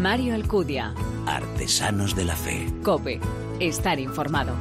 Mario Alcudia. Artesanos de la Fe. Cope. Estar informado.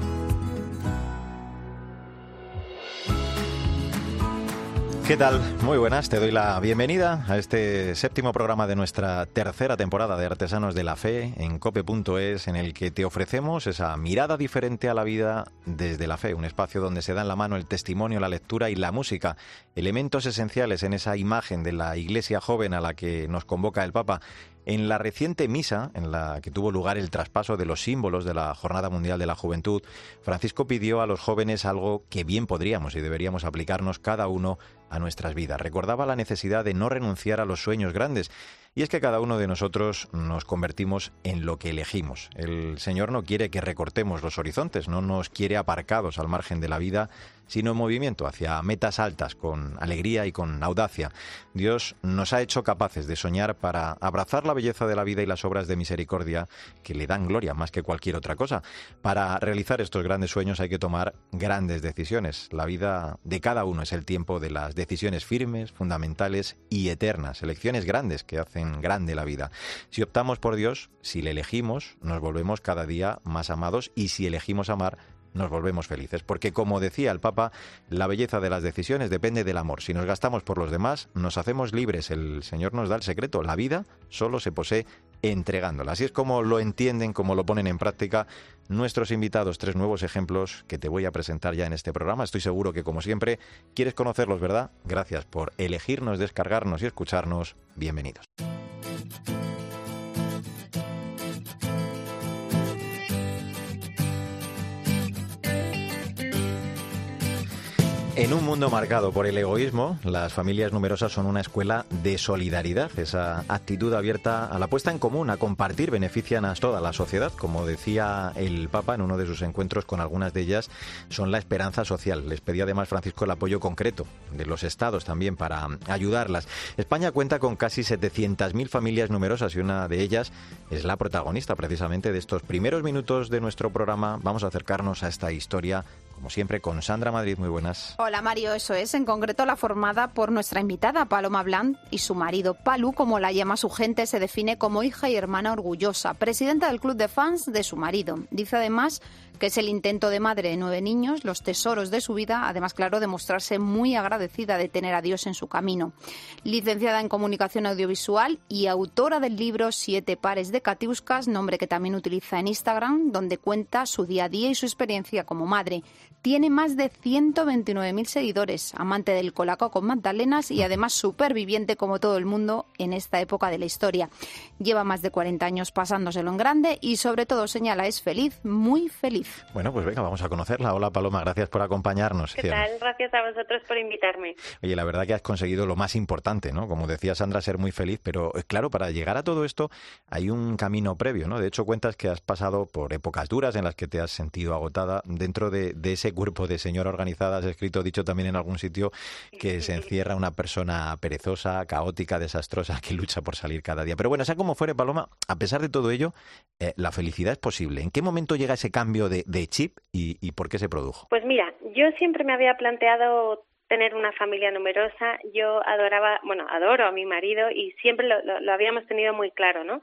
¿Qué tal? Muy buenas, te doy la bienvenida a este séptimo programa de nuestra tercera temporada de Artesanos de la Fe en cope.es en el que te ofrecemos esa mirada diferente a la vida desde la fe, un espacio donde se da en la mano el testimonio, la lectura y la música, elementos esenciales en esa imagen de la iglesia joven a la que nos convoca el Papa en la reciente misa, en la que tuvo lugar el traspaso de los símbolos de la Jornada Mundial de la Juventud, Francisco pidió a los jóvenes algo que bien podríamos y deberíamos aplicarnos cada uno a nuestras vidas. Recordaba la necesidad de no renunciar a los sueños grandes. Y es que cada uno de nosotros nos convertimos en lo que elegimos. El Señor no quiere que recortemos los horizontes, no nos quiere aparcados al margen de la vida, sino en movimiento hacia metas altas, con alegría y con audacia. Dios nos ha hecho capaces de soñar para abrazar la belleza de la vida y las obras de misericordia que le dan gloria más que cualquier otra cosa. Para realizar estos grandes sueños hay que tomar grandes decisiones. La vida de cada uno es el tiempo de las decisiones firmes, fundamentales y eternas, elecciones grandes que hacen grande la vida. Si optamos por Dios, si le elegimos, nos volvemos cada día más amados y si elegimos amar, nos volvemos felices. Porque como decía el Papa, la belleza de las decisiones depende del amor. Si nos gastamos por los demás, nos hacemos libres. El Señor nos da el secreto. La vida solo se posee entregándola. Así es como lo entienden, como lo ponen en práctica nuestros invitados. Tres nuevos ejemplos que te voy a presentar ya en este programa. Estoy seguro que, como siempre, quieres conocerlos, ¿verdad? Gracias por elegirnos, descargarnos y escucharnos. Bienvenidos. En un mundo marcado por el egoísmo, las familias numerosas son una escuela de solidaridad. Esa actitud abierta a la puesta en común, a compartir, benefician a toda la sociedad. Como decía el Papa en uno de sus encuentros con algunas de ellas, son la esperanza social. Les pedía además Francisco el apoyo concreto de los estados también para ayudarlas. España cuenta con casi 700.000 familias numerosas y una de ellas es la protagonista precisamente de estos primeros minutos de nuestro programa. Vamos a acercarnos a esta historia como siempre, con Sandra Madrid. Muy buenas. Hola Mario, eso es. En concreto, la formada por nuestra invitada Paloma Blanc y su marido Palu, como la llama su gente, se define como hija y hermana orgullosa, presidenta del club de fans de su marido. Dice además que es el intento de madre de nueve niños, los tesoros de su vida, además, claro, de mostrarse muy agradecida de tener a Dios en su camino. Licenciada en Comunicación Audiovisual y autora del libro Siete pares de Katiuskas, nombre que también utiliza en Instagram, donde cuenta su día a día y su experiencia como madre. Tiene más de 129.000 seguidores, amante del colaco con magdalenas y además superviviente como todo el mundo en esta época de la historia. Lleva más de 40 años pasándoselo en grande y sobre todo señala es feliz, muy feliz. Bueno, pues venga, vamos a conocerla. Hola Paloma, gracias por acompañarnos. ¿Qué tal? Gracias a vosotros por invitarme. Oye, la verdad que has conseguido lo más importante, ¿no? Como decía Sandra, ser muy feliz, pero eh, claro, para llegar a todo esto hay un camino previo, ¿no? De hecho, cuentas que has pasado por épocas duras en las que te has sentido agotada. Dentro de, ese cuerpo de señora organizada, has escrito, dicho también en algún sitio, que se encierra una persona perezosa, caótica, desastrosa, que lucha por salir cada día. Pero bueno, sea como fuere, Paloma, a pesar de todo ello, eh, la felicidad es posible. ¿En qué momento llega ese cambio de de, chip y, por qué se produjo? Pues mira, yo siempre me había planteado tener una familia numerosa. Yo adoraba, bueno, adoro a mi marido y siempre lo, habíamos tenido muy claro, ¿no?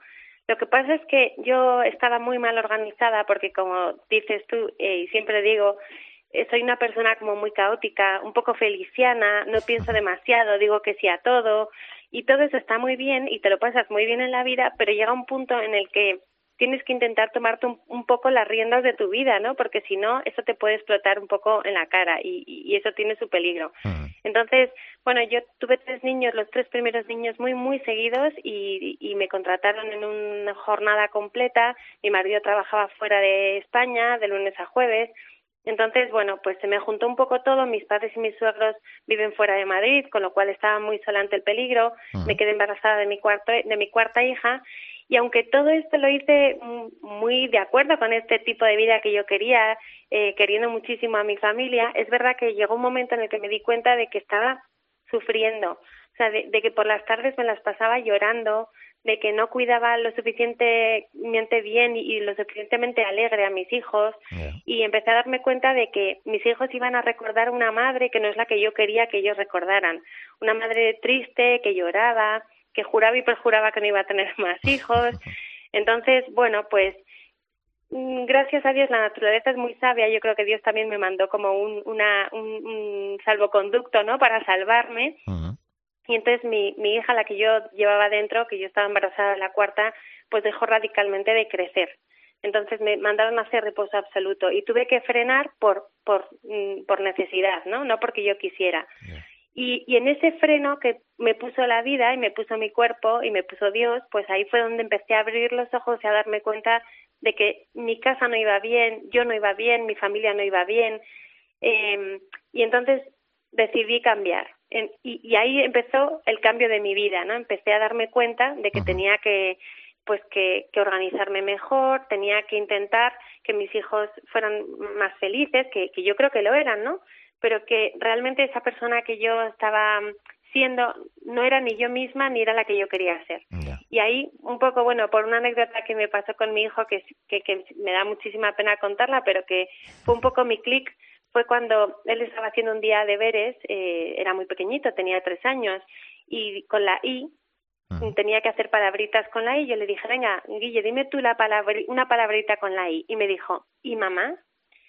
Lo que pasa es que yo estaba muy mal organizada porque, como dices tú, eh, y siempre digo, soy una persona como muy caótica, un poco feliciana, no pienso demasiado, digo que sí a todo, y todo eso está muy bien y te lo pasas muy bien en la vida, pero llega un punto en el que tienes que intentar tomarte un, poco las riendas de tu vida, ¿no? Porque si no, eso te puede explotar un poco en la cara y, y eso tiene su peligro. Mm. Entonces, bueno, yo tuve tres niños, los tres primeros niños muy, muy seguidos y, y me contrataron en una jornada completa. Mi marido trabajaba fuera de España, de lunes a jueves. Entonces, bueno, pues se me juntó un poco todo. Mis padres y mis suegros viven fuera de Madrid, con lo cual estaba muy sola ante el peligro. Me quedé embarazada de mi, cuarto, de mi cuarta hija y aunque todo esto lo hice muy de acuerdo con este tipo de vida que yo quería, eh, queriendo muchísimo a mi familia, es verdad que llegó un momento en el que me di cuenta de que estaba sufriendo, o sea, de, que por las tardes me las pasaba llorando, de que no cuidaba lo suficientemente bien y, lo suficientemente alegre a mis hijos y empecé a darme cuenta de que mis hijos iban a recordar una madre que no es la que yo quería que ellos recordaran, una madre triste que lloraba, que juraba y perjuraba que no iba a tener más hijos Entonces, bueno, pues mm, gracias a Dios la naturaleza es muy sabia. Yo creo que Dios también me mandó como un, una, un, salvoconducto, ¿no? Para salvarme. Y entonces mi, mi hija, la que yo llevaba dentro, que yo estaba embarazada de la cuarta, pues dejó radicalmente de crecer. Entonces me mandaron a hacer reposo absoluto y tuve que frenar por, por, mm, por necesidad, ¿no? No porque yo quisiera. Y, y en ese freno que me puso la vida y me puso mi cuerpo y me puso Dios, pues ahí fue donde empecé a abrir los ojos y a darme cuenta de que mi casa no iba bien, yo no iba bien, mi familia no iba bien. Eh, y entonces decidí cambiar. Y, y, ahí empezó el cambio de mi vida, ¿no? Empecé a darme cuenta de que tenía que pues que, que, organizarme mejor, tenía que intentar que mis hijos fueran más felices, que, que yo creo que lo eran, ¿no? Pero que realmente esa persona que yo estaba siendo no era ni yo misma ni era la que yo quería ser. Y ahí, un poco, bueno, por una anécdota que me pasó con mi hijo, que, que, que me da muchísima pena contarla, pero que fue un poco mi clic, fue cuando él estaba haciendo un día de deberes, eh, era muy pequeñito, tenía tres años, y con la I tenía que hacer palabritas con la I. Yo le dije, venga, Guille, dime tú la una palabrita con la I. Y me dijo, ¿y mamá?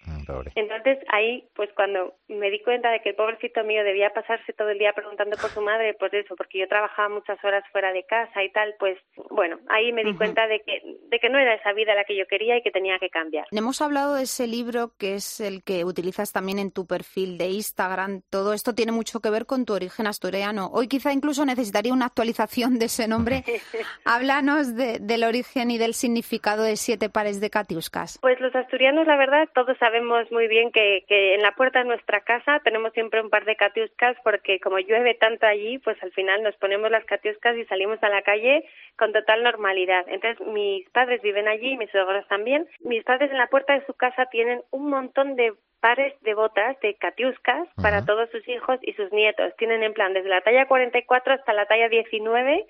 Mm, Entonces ahí, pues cuando me di cuenta de que el pobrecito mío debía pasarse todo el día preguntando por su madre, pues eso, porque yo trabajaba muchas horas fuera de casa y tal, pues bueno, ahí me di cuenta de que, de que no era esa vida la que yo quería y que tenía que cambiar. Hemos hablado de ese libro que es el que utilizas también en tu perfil de Instagram. Todo esto tiene mucho que ver con tu origen asturiano. Hoy quizá incluso necesitaría una actualización de ese nombre. Háblanos de, del origen y del significado de siete pares de catiuscas. Pues los asturianos, la verdad, todos saben sabemos muy bien que, que en la puerta de nuestra casa tenemos siempre un par de catiuscas porque como llueve tanto allí, pues al final nos ponemos las catiuscas y salimos a la calle con total normalidad. Entonces mis padres viven allí, mis suegros también. Mis padres en la puerta de su casa tienen un montón de pares de botas de catiuscas para todos sus hijos y sus nietos. Tienen en plan desde la talla 44 hasta la talla 19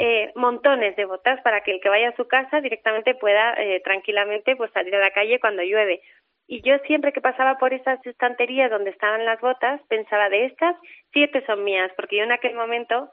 eh, montones de botas para que el que vaya a su casa directamente pueda eh, tranquilamente pues salir a la calle cuando llueve. Y yo siempre que pasaba por esas estanterías donde estaban las botas, pensaba de estas, siete son mías, porque yo en aquel momento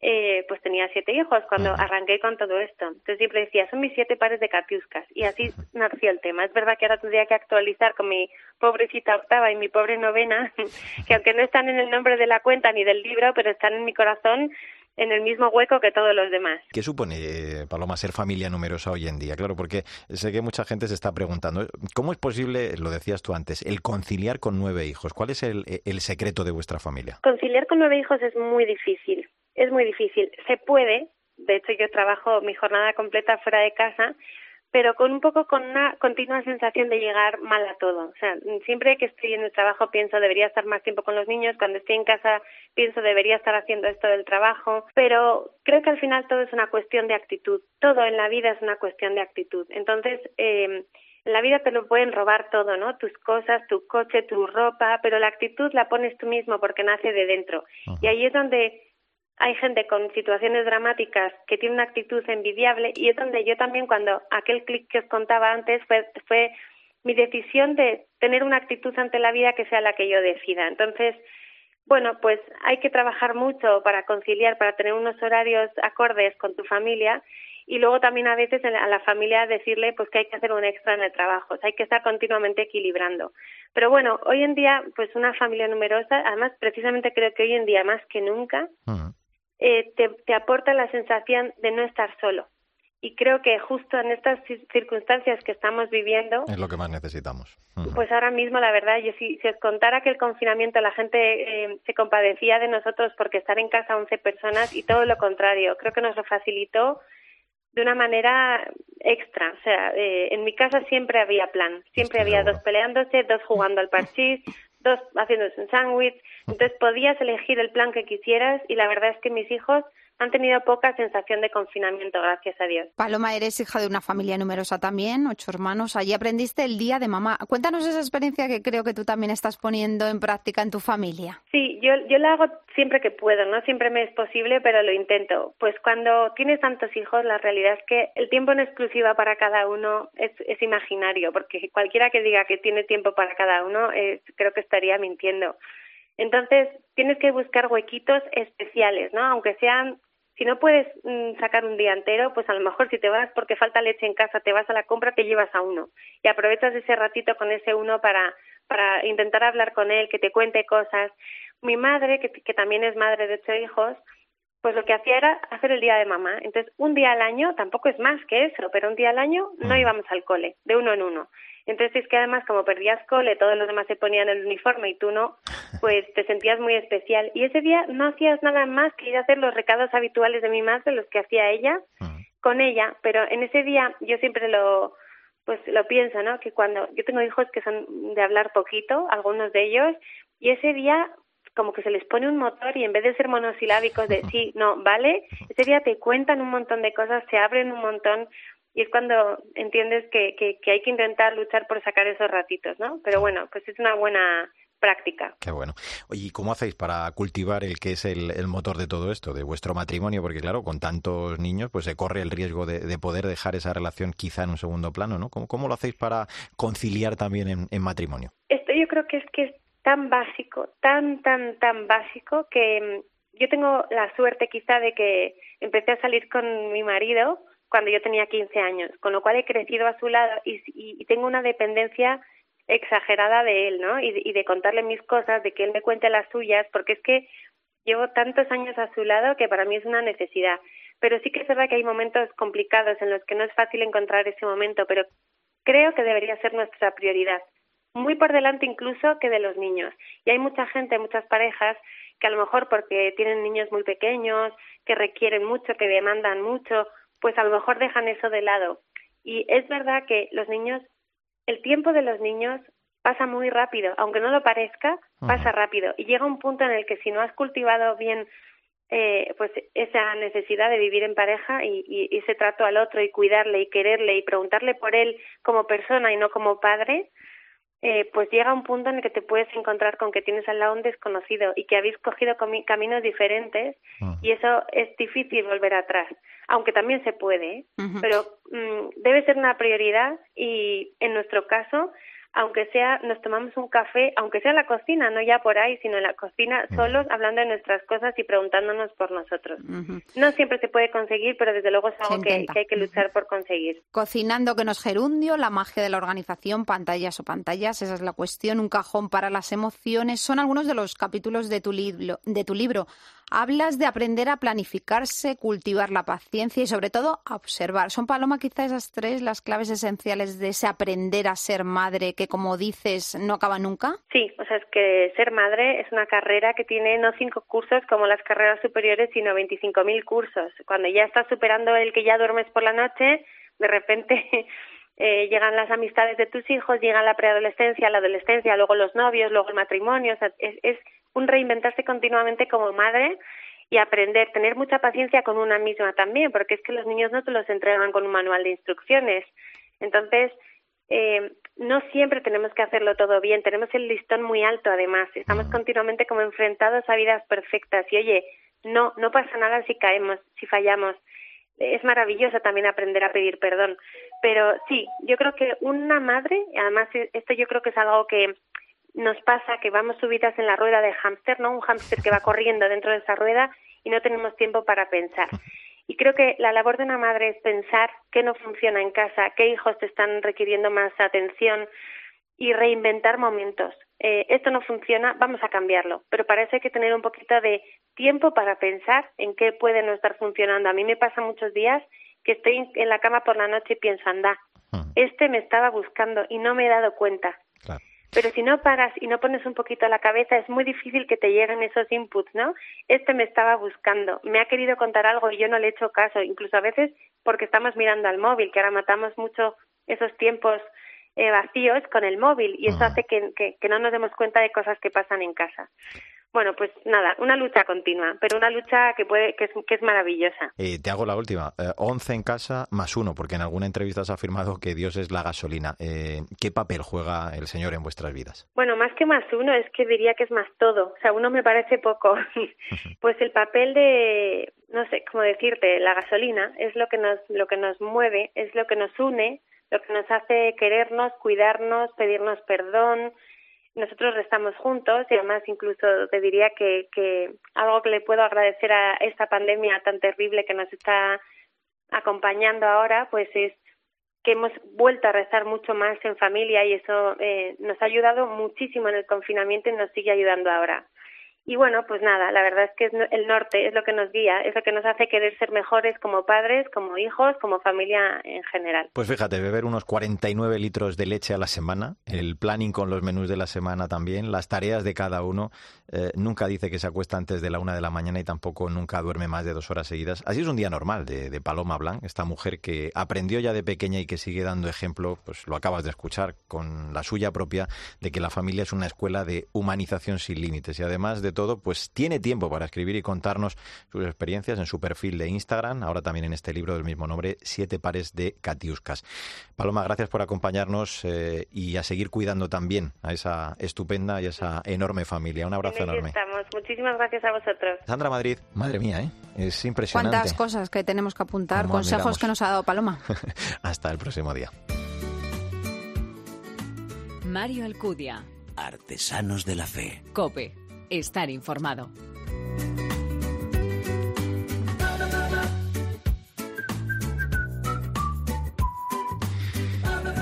eh, pues tenía siete hijos cuando arranqué con todo esto. Entonces siempre decía, son mis siete pares de catiuscas. Y así nació el tema. Es verdad que ahora tendría que actualizar con mi pobrecita octava y mi pobre novena, que aunque no están en el nombre de la cuenta ni del libro, pero están en mi corazón en el mismo hueco que todos los demás. ¿Qué supone, eh, Paloma, ser familia numerosa hoy en día? Claro, porque sé que mucha gente se está preguntando, ¿cómo es posible, lo decías tú antes, el conciliar con nueve hijos? ¿Cuál es el, el secreto de vuestra familia? Conciliar con nueve hijos es muy difícil, es muy difícil. Se puede, de hecho yo trabajo mi jornada completa fuera de casa, pero con un poco con una continua sensación de llegar mal a todo. O sea, siempre que estoy en el trabajo pienso debería estar más tiempo con los niños, cuando estoy en casa pienso debería estar haciendo esto del trabajo, pero creo que al final todo es una cuestión de actitud. Todo en la vida es una cuestión de actitud. Entonces, eh, en la vida te lo pueden robar todo, ¿no? Tus cosas, tu coche, tu ropa, pero la actitud la pones tú mismo porque nace de dentro. Y ahí es donde hay gente con situaciones dramáticas que tiene una actitud envidiable y es donde yo también cuando aquel clic que os contaba antes fue, fue mi decisión de tener una actitud ante la vida que sea la que yo decida. Entonces, bueno, pues hay que trabajar mucho para conciliar, para tener unos horarios acordes con tu familia y luego también a veces a la familia decirle pues que hay que hacer un extra en el trabajo, hay que estar continuamente equilibrando. Pero bueno, hoy en día pues una familia numerosa, además precisamente creo que hoy en día más que nunca, eh, te, te aporta la sensación de no estar solo. Y creo que justo en estas circunstancias que estamos viviendo... Es lo que más necesitamos. Pues ahora mismo, la verdad, yo si, si os contara que el confinamiento la gente eh, se compadecía de nosotros porque estar en casa 11 personas y todo lo contrario, creo que nos lo facilitó de una manera extra. O sea, eh, en mi casa siempre había plan, siempre había dos peleándose, dos jugando al parchís, dos haciéndose un sándwich. Entonces podías elegir el plan que quisieras y la verdad es que mis hijos han tenido poca sensación de confinamiento, gracias a Dios. Paloma, eres hija de una familia numerosa también, ocho hermanos. Allí aprendiste el día de mamá. Cuéntanos esa experiencia que creo que tú también estás poniendo en práctica en tu familia. Sí, yo, yo la hago siempre que puedo, no siempre me es posible, pero lo intento. Pues cuando tienes tantos hijos, la realidad es que el tiempo en exclusiva para cada uno es, es imaginario, porque cualquiera que diga que tiene tiempo para cada uno, eh, creo que estaría mintiendo. Entonces, tienes que buscar huequitos especiales, ¿no? Aunque sean si no puedes mm, sacar un día entero, pues a lo mejor si te vas porque falta leche en casa, te vas a la compra, te llevas a uno y aprovechas ese ratito con ese uno para, para intentar hablar con él, que te cuente cosas. Mi madre, que, que también es madre de ocho hijos, pues lo que hacía era hacer el día de mamá. Entonces, un día al año, tampoco es más que eso, pero un día al año no mm. íbamos al cole, de uno en uno. Entonces es que además como perdías cole, todos los demás se ponían el uniforme y tú no, pues te sentías muy especial. Y ese día no hacías nada más que ir a hacer los recados habituales de mi madre, los que hacía ella, con ella. Pero en ese día yo siempre lo, pues lo pienso, ¿no? Que cuando yo tengo hijos que son de hablar poquito, algunos de ellos, y ese día como que se les pone un motor y en vez de ser monosilábicos de sí, no, vale, ese día te cuentan un montón de cosas, se abren un montón y es cuando entiendes que, que, hay que intentar luchar por sacar esos ratitos, ¿no? Pero bueno, pues es una buena práctica. Qué bueno. Oye, ¿y cómo hacéis para cultivar el que es el, el, motor de todo esto, de vuestro matrimonio? Porque claro, con tantos niños, pues se corre el riesgo de, de poder dejar esa relación quizá en un segundo plano, ¿no? ¿Cómo, cómo lo hacéis para conciliar también en, en matrimonio? Esto yo creo que es que es tan básico, tan, tan, tan básico que mm, yo tengo la suerte quizá de que empecé a salir con mi marido cuando yo tenía 15 años, con lo cual he crecido a su lado y, y, tengo una dependencia exagerada de él, ¿no? Y, y, de contarle mis cosas, de que él me cuente las suyas, porque es que llevo tantos años a su lado que para mí es una necesidad. Pero sí que es verdad que hay momentos complicados en los que no es fácil encontrar ese momento, pero creo que debería ser nuestra prioridad, muy por delante incluso que de los niños. Y hay mucha gente, muchas parejas que a lo mejor porque tienen niños muy pequeños, que requieren mucho, que demandan mucho, pues a lo mejor dejan eso de lado. Y es verdad que los niños, el tiempo de los niños pasa muy rápido, aunque no lo parezca, pasa rápido. Y llega un punto en el que si no has cultivado bien eh, pues esa necesidad de vivir en pareja y, y, ese trato al otro y cuidarle y quererle y preguntarle por él como persona y no como padre, eh, pues llega un punto en el que te puedes encontrar con que tienes al lado un desconocido y que habéis cogido caminos diferentes y eso es difícil volver atrás, aunque también se puede, ¿eh? pero mm, debe ser una prioridad y en nuestro caso aunque sea, nos tomamos un café, aunque sea en la cocina, no ya por ahí, sino en la cocina, solos, hablando de nuestras cosas y preguntándonos por nosotros. No siempre se puede conseguir, pero desde luego es algo que, hay que luchar por conseguir. Cocinando que nos gerundio, la magia de la organización, pantallas o pantallas, esa es la cuestión, un cajón para las emociones, son algunos de los capítulos de tu libro. De tu libro. Hablas de aprender a planificarse, cultivar la paciencia y sobre todo a observar. ¿Son, Paloma, quizá esas tres las claves esenciales de ese aprender a ser madre que, como dices, no acaba nunca? Sí, o sea, es que ser madre es una carrera que tiene no cinco cursos como las carreras superiores, sino 25.000 cursos. Cuando ya estás superando el que ya duermes por la noche, de repente eh, llegan las amistades de tus hijos, llega la preadolescencia, la adolescencia, luego los novios, luego el matrimonio. O sea, es, es un reinventarse continuamente como madre y aprender, tener mucha paciencia con una misma también, porque es que los niños no te los entregan con un manual de instrucciones. Entonces, eh, no siempre tenemos que hacerlo todo bien, tenemos el listón muy alto además, estamos continuamente como enfrentados a vidas perfectas y oye, no, no pasa nada si caemos, si fallamos. Es maravilloso también aprender a pedir perdón. Pero sí, yo creo que una madre, además esto yo creo que es algo que nos pasa que vamos subidas en la rueda de hámster, ¿no? Un hámster que va corriendo dentro de esa rueda y no tenemos tiempo para pensar. Y creo que la labor de una madre es pensar qué no funciona en casa, qué hijos te están requiriendo más atención y reinventar momentos. Eh, esto no funciona, vamos a cambiarlo, pero para eso hay que tener un poquito de tiempo para pensar en qué puede no estar funcionando. A mí me pasa muchos días que estoy en la cama por la noche y pienso, anda, este me estaba buscando y no me he dado cuenta. Pero si no paras y no pones un poquito la cabeza, es muy difícil que te lleguen esos inputs, ¿no? Este me estaba buscando, me ha querido contar algo y yo no le he hecho caso, incluso a veces porque estamos mirando al móvil, que ahora matamos mucho esos tiempos eh, vacíos con el móvil y eso hace que, que no nos demos cuenta de cosas que pasan en casa. Bueno, pues nada, una lucha continua, pero una lucha que puede que es, que es maravillosa. Eh, te hago la última. Eh, once en casa más uno, porque en alguna entrevista has afirmado que Dios es la gasolina. Eh, ¿Qué papel juega el Señor en vuestras vidas? Bueno, más que más uno, es que diría que es más todo. O sea, uno me parece poco. pues el papel de, no sé, cómo decirte, la gasolina es lo que nos, lo que nos mueve, es lo que nos une, lo que nos hace querernos, cuidarnos, pedirnos perdón, nosotros estamos juntos y además incluso te diría que, que algo que le puedo agradecer a esta pandemia tan terrible que nos está acompañando ahora, pues es que hemos vuelto a rezar mucho más en familia y eso eh, nos ha ayudado muchísimo en el confinamiento y nos sigue ayudando ahora. Y bueno, pues nada, la verdad es que es el norte es lo que nos guía, es lo que nos hace querer ser mejores como padres, como hijos, como familia en general. Pues fíjate, beber unos 49 litros de leche a la semana, el planning con los menús de la semana también, las tareas de cada uno. Eh, nunca dice que se acuesta antes de la una de la mañana y tampoco nunca duerme más de dos horas seguidas. Así es un día normal de, de Paloma Blanc, esta mujer que aprendió ya de pequeña y que sigue dando ejemplo, pues lo acabas de escuchar, con la suya propia, de que la familia es una escuela de humanización sin límites y además de todo, pues tiene tiempo para escribir y contarnos sus experiencias en su perfil de Instagram, ahora también en este libro del mismo nombre, Siete pares de Catiuscas. Paloma, gracias por acompañarnos eh, y a seguir cuidando también a esa estupenda y esa enorme familia. Un abrazo enorme. Estamos. Muchísimas gracias a vosotros. Sandra Madrid, madre mía, ¿eh? es impresionante. Cuántas cosas que tenemos que apuntar, consejos que nos ha dado Paloma. Hasta el próximo día. Mario Alcudia. Artesanos de la Fe. Cope estar informado.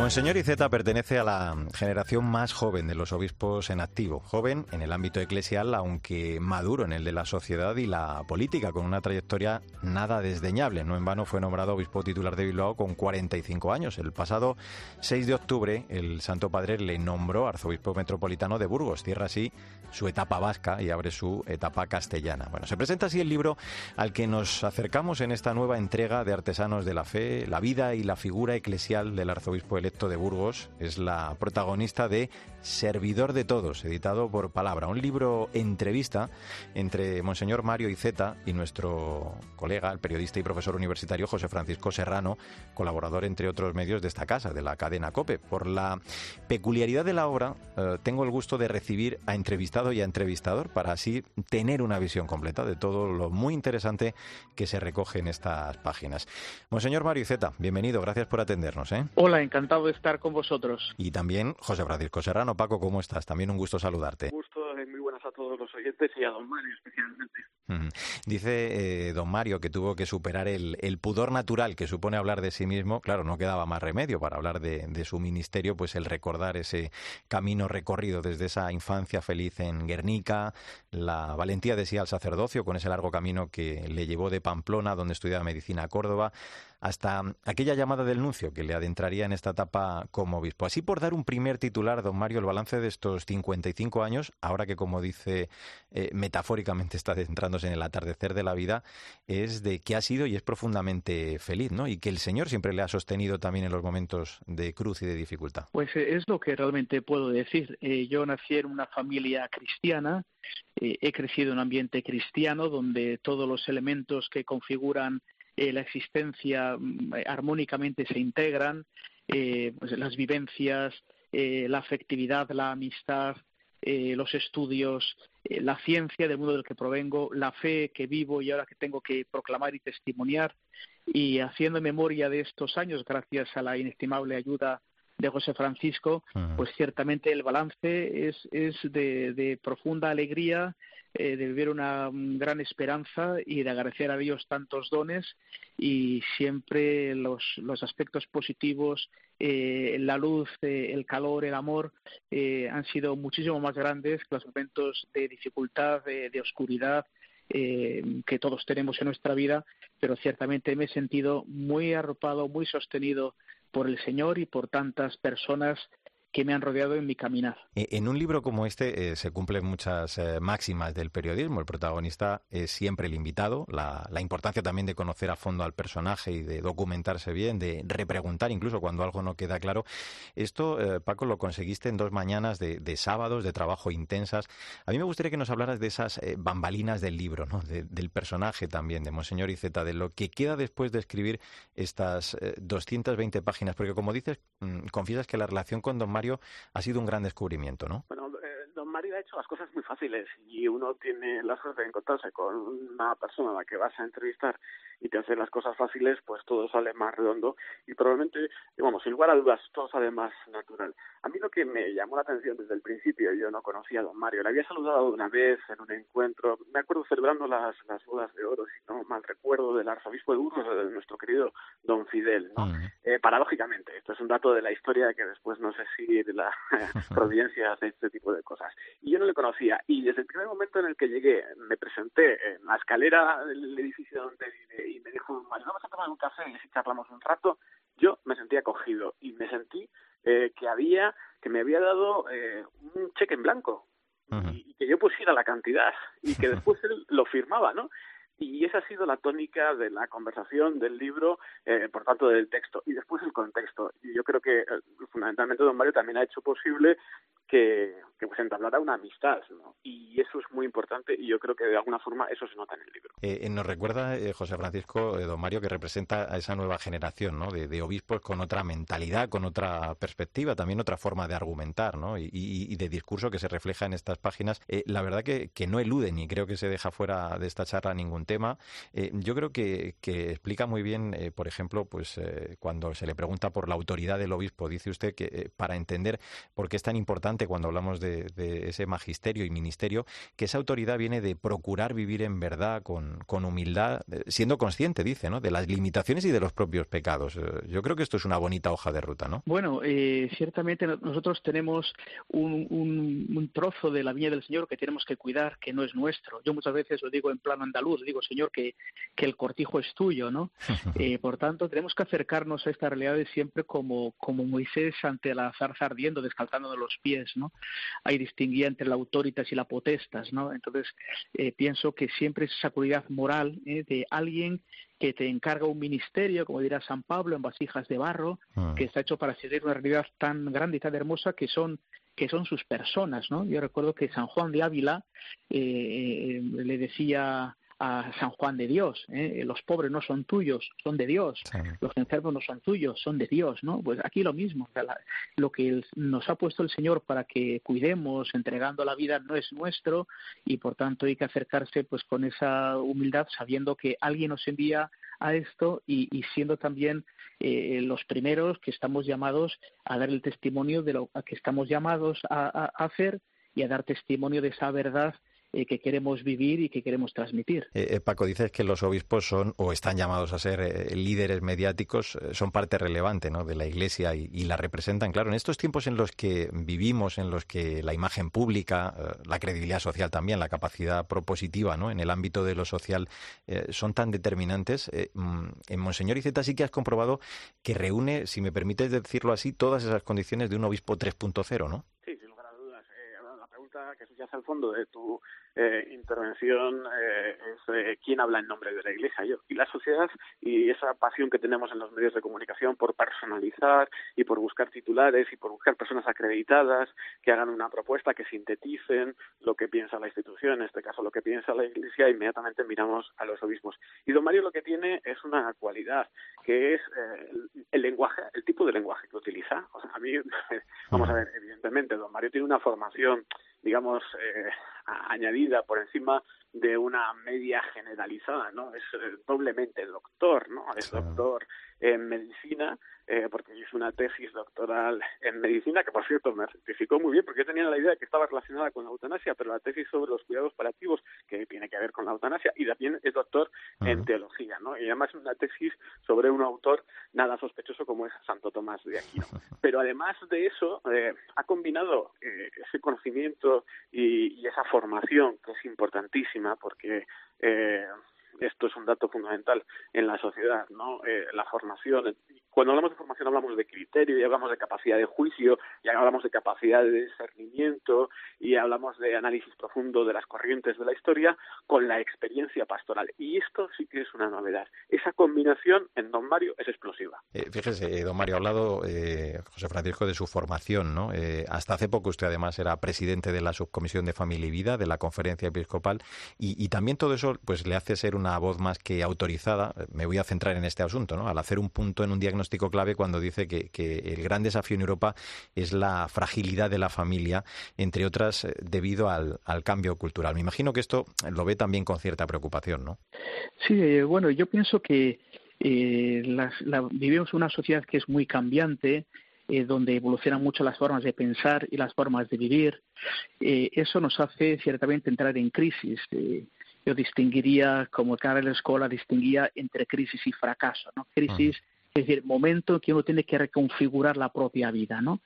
Monseñor Iceta pertenece a la generación más joven de los obispos en activo, joven en el ámbito eclesial, aunque maduro en el de la sociedad y la política, con una trayectoria nada desdeñable. No en vano fue nombrado obispo titular de Bilbao con 45 años. El pasado 6 de octubre, el Santo Padre le nombró arzobispo metropolitano de Burgos, cierra así su etapa vasca y abre su etapa castellana. Bueno, se presenta así el libro al que nos acercamos en esta nueva entrega de Artesanos de la Fe, la vida y la figura eclesial del arzobispo electo de Burgos. Es la protagonista de Servidor de Todos, editado por Palabra, un libro entrevista entre Monseñor Mario Iceta y nuestro colega, el periodista y profesor universitario José Francisco Serrano, colaborador entre otros medios de esta casa, de la cadena COPE. Por la peculiaridad de la obra, eh, tengo el gusto de recibir a entrevistado y a entrevistador para así tener una visión completa de todo lo muy interesante que se recoge en estas páginas. Monseñor Mario Iceta, bienvenido, gracias por atendernos. ¿eh? Hola, encantado de estar con vosotros. Y también José Francisco Serrano. Paco, ¿cómo estás? También un gusto saludarte. Un gusto, muy buenas a todos los oyentes y a don Mario especialmente. Dice eh, don Mario que tuvo que superar el, pudor natural que supone hablar de sí mismo. Claro, no quedaba más remedio para hablar de, de, su ministerio, pues el recordar ese camino recorrido desde esa infancia feliz en Guernica, la valentía de sí al sacerdocio con ese largo camino que le llevó de Pamplona, donde estudiaba medicina a Córdoba, hasta aquella llamada del nuncio que le adentraría en esta etapa como obispo. Así por dar un primer titular, don Mario, el balance de estos 55 años, ahora que como dice eh, metafóricamente está adentrándose en el atardecer de la vida, es de que ha sido y es profundamente feliz, ¿no? Y que el Señor siempre le ha sostenido también en los momentos de cruz y de dificultad. Pues eh, es lo que realmente puedo decir. Eh, yo nací en una familia cristiana, he crecido en un ambiente cristiano donde todos los elementos que configuran eh, la existencia mm, armónicamente se integran, eh, pues las vivencias, eh, la afectividad, la amistad, los estudios, la ciencia del mundo del que provengo, la fe que vivo y ahora que tengo que proclamar y testimoniar. Y haciendo memoria de estos años, gracias a la inestimable ayuda de José Francisco, pues ciertamente el balance es, es de, de profunda alegría, eh, de vivir una gran esperanza y de agradecer a Dios tantos dones y siempre los, los aspectos positivos, eh, la luz, eh, el calor, el amor han sido muchísimo más grandes que los momentos de dificultad, de, de oscuridad, que todos tenemos en nuestra vida, pero ciertamente me he sentido muy arropado, muy sostenido por el Señor y por tantas personas que me han rodeado en mi caminar. E, en un libro como este eh, se cumplen muchas eh, máximas del periodismo. El protagonista es siempre el invitado, la, importancia también de conocer a fondo al personaje y de documentarse bien, de repreguntar incluso cuando algo no queda claro. Esto, eh, Paco, lo conseguiste en dos mañanas de, sábados de trabajo intensas. A mí me gustaría que nos hablaras de esas bambalinas del libro, ¿no? del personaje también, de Monseñor Iceta, de lo que queda después de escribir estas 220 páginas, porque como dices, mm, confiesas que la relación con Don Mario ha sido un gran descubrimiento, ¿no? Ha hecho las cosas muy fáciles y uno tiene la suerte de encontrarse con una persona a la que vas a entrevistar y te hace las cosas fáciles, pues todo sale más redondo y probablemente, bueno, sin lugar a dudas, todo sale más natural. A mí lo que me llamó la atención desde el principio, yo no conocía a don Mario, le había saludado una vez en un encuentro, me acuerdo celebrando las, las bodas de oro, si no mal recuerdo, del arzobispo de Burgos, de nuestro querido don Fidel, ¿no? Eh, paradójicamente, esto es un dato de la historia que después no sé si de la providencia hace este tipo de cosas. Y yo no le conocía, y desde el primer momento en el que llegué, me presenté en la escalera del edificio donde vive y me dijo, Mario, vamos a tomar un café y si charlamos un rato, yo me sentí acogido y me sentí eh, que había, que me había dado eh, un cheque en blanco y, y, que yo pusiera la cantidad y que después él lo firmaba, ¿no? Y esa ha sido la tónica de la conversación, del libro, eh, por tanto del texto. Y después el contexto. Y yo creo que eh, fundamentalmente don Mario también ha hecho posible que, que pues entablara una amistad, ¿no? Y eso es muy importante y yo creo que de alguna forma eso se nota en el libro. Eh, nos recuerda, eh, José Francisco, eh, don Mario, que representa a esa nueva generación, ¿no? De, de, obispos con otra mentalidad, con otra perspectiva, también otra forma de argumentar, ¿no? Y, y, y de discurso que se refleja en estas páginas. la verdad que, que, no eluden y creo que se deja fuera de esta charla ningún tema. yo creo que, que, explica muy bien, por ejemplo, pues cuando se le pregunta por la autoridad del obispo, dice usted que para entender por qué es tan importante cuando hablamos de, de, ese magisterio y ministerio, que esa autoridad viene de procurar vivir en verdad, con, con humildad, siendo consciente, dice, ¿no? de las limitaciones y de los propios pecados. Eh, yo creo que esto es una bonita hoja de ruta, ¿no? Bueno, eh, ciertamente nosotros tenemos un, un, un, trozo de la viña del Señor que tenemos que cuidar, que no es nuestro. Yo muchas veces lo digo en plano andaluz, digo, Señor, que, que el cortijo es tuyo, ¿no? eh, por tanto, tenemos que acercarnos a estas realidades siempre como, como Moisés ante la zarza ardiendo, descalzándonos los pies, ¿no? Ahí distinguía entre la autoritas y la potestas, ¿no? Entonces, eh, pienso que siempre es esa cualidad moral ¿eh? de alguien que te encarga un ministerio, como dirá San Pablo, en vasijas de barro, ah. que está hecho para seguir una realidad tan grande y tan hermosa que son que son sus personas, ¿no? Yo recuerdo que San Juan de Ávila eh le decía a San Juan de Dios. ¿eh? Los pobres no son tuyos, son de Dios. Sí. Los enfermos no son tuyos, son de Dios, ¿no? Pues aquí lo mismo. O sea, la, lo que nos ha puesto el Señor para que cuidemos, entregando la vida, no es nuestro y por tanto hay que acercarse pues con esa humildad, sabiendo que alguien nos envía a esto y, y siendo también eh, los primeros que estamos llamados a dar el testimonio de lo que estamos llamados a, a, a hacer y a dar testimonio de esa verdad eh, que queremos vivir y que queremos transmitir. Eh, eh, Paco, dices que los obispos son o están llamados a ser eh, líderes mediáticos, son parte relevante ¿no? de la Iglesia y, y, la representan. Claro, en estos tiempos en los que vivimos, en los que la imagen pública, la credibilidad social también, la capacidad propositiva ¿no? en el ámbito de lo social son tan determinantes, mm, en Monseñor Iceta sí que has comprobado que reúne, si me permites decirlo así, todas esas condiciones de un obispo 3.0, ¿no? Sí, sin lugar a dudas. la pregunta que subyace al fondo de tu eh, intervención eh, es eh, quién habla en nombre de la Iglesia, yo. Y la sociedad y esa pasión que tenemos en los medios de comunicación por personalizar y por buscar titulares y por buscar personas acreditadas que hagan una propuesta, que sinteticen lo que piensa la institución, en este caso lo que piensa la Iglesia, inmediatamente miramos a los obispos. Y don Mario lo que tiene es una cualidad, que es eh, el, el lenguaje, el tipo de lenguaje que utiliza. O sea, a mí, vamos a ver, evidentemente, don Mario tiene una formación digamos, eh, añadida por encima de una media generalizada, ¿no? Es eh, doblemente doctor, ¿no? Es doctor en medicina, eh, porque hizo una tesis doctoral en medicina, que por cierto me certificó muy bien, porque yo tenía la idea de que estaba relacionada con la eutanasia, pero la tesis sobre los cuidados paliativos, que tiene que ver con la eutanasia, y también es doctor uh -huh. en teología, ¿no? Y además una tesis sobre un autor nada sospechoso como es Santo Tomás de Aquino. Pero además de eso, eh, ha combinado eh, ese conocimiento y, y, esa formación, que es importantísima, porque eh, esto es un dato fundamental en la sociedad, ¿no? Eh, la formación. Cuando hablamos de formación hablamos de criterio y hablamos de capacidad de juicio y hablamos de capacidad de discernimiento y hablamos de análisis profundo de las corrientes de la historia con la experiencia pastoral. Y esto sí que es una novedad. Esa combinación en Don Mario es explosiva. Eh, fíjese, Don Mario, ha hablado eh, José Francisco de su formación, ¿no? Eh, hasta hace poco usted además era presidente de la subcomisión de Familia y Vida de la Conferencia Episcopal y, y también todo eso pues le hace ser una voz más que autorizada. Me voy a centrar en este asunto, ¿no? Al hacer un punto en un diagnóstico clave cuando dice que, el gran desafío en Europa es la fragilidad de la familia, entre otras eh, debido al, cambio cultural. Me imagino que esto lo ve también con cierta preocupación, ¿no? Sí, eh, bueno, yo pienso que eh, vivimos una sociedad que es muy cambiante, donde evolucionan mucho las formas de pensar y las formas de vivir. eso nos hace ciertamente entrar en crisis yo distinguiría, como cara de la escuela, distinguía entre crisis y fracaso, ¿no? Crisis, es decir, momento en que uno tiene que reconfigurar la propia vida, ¿no?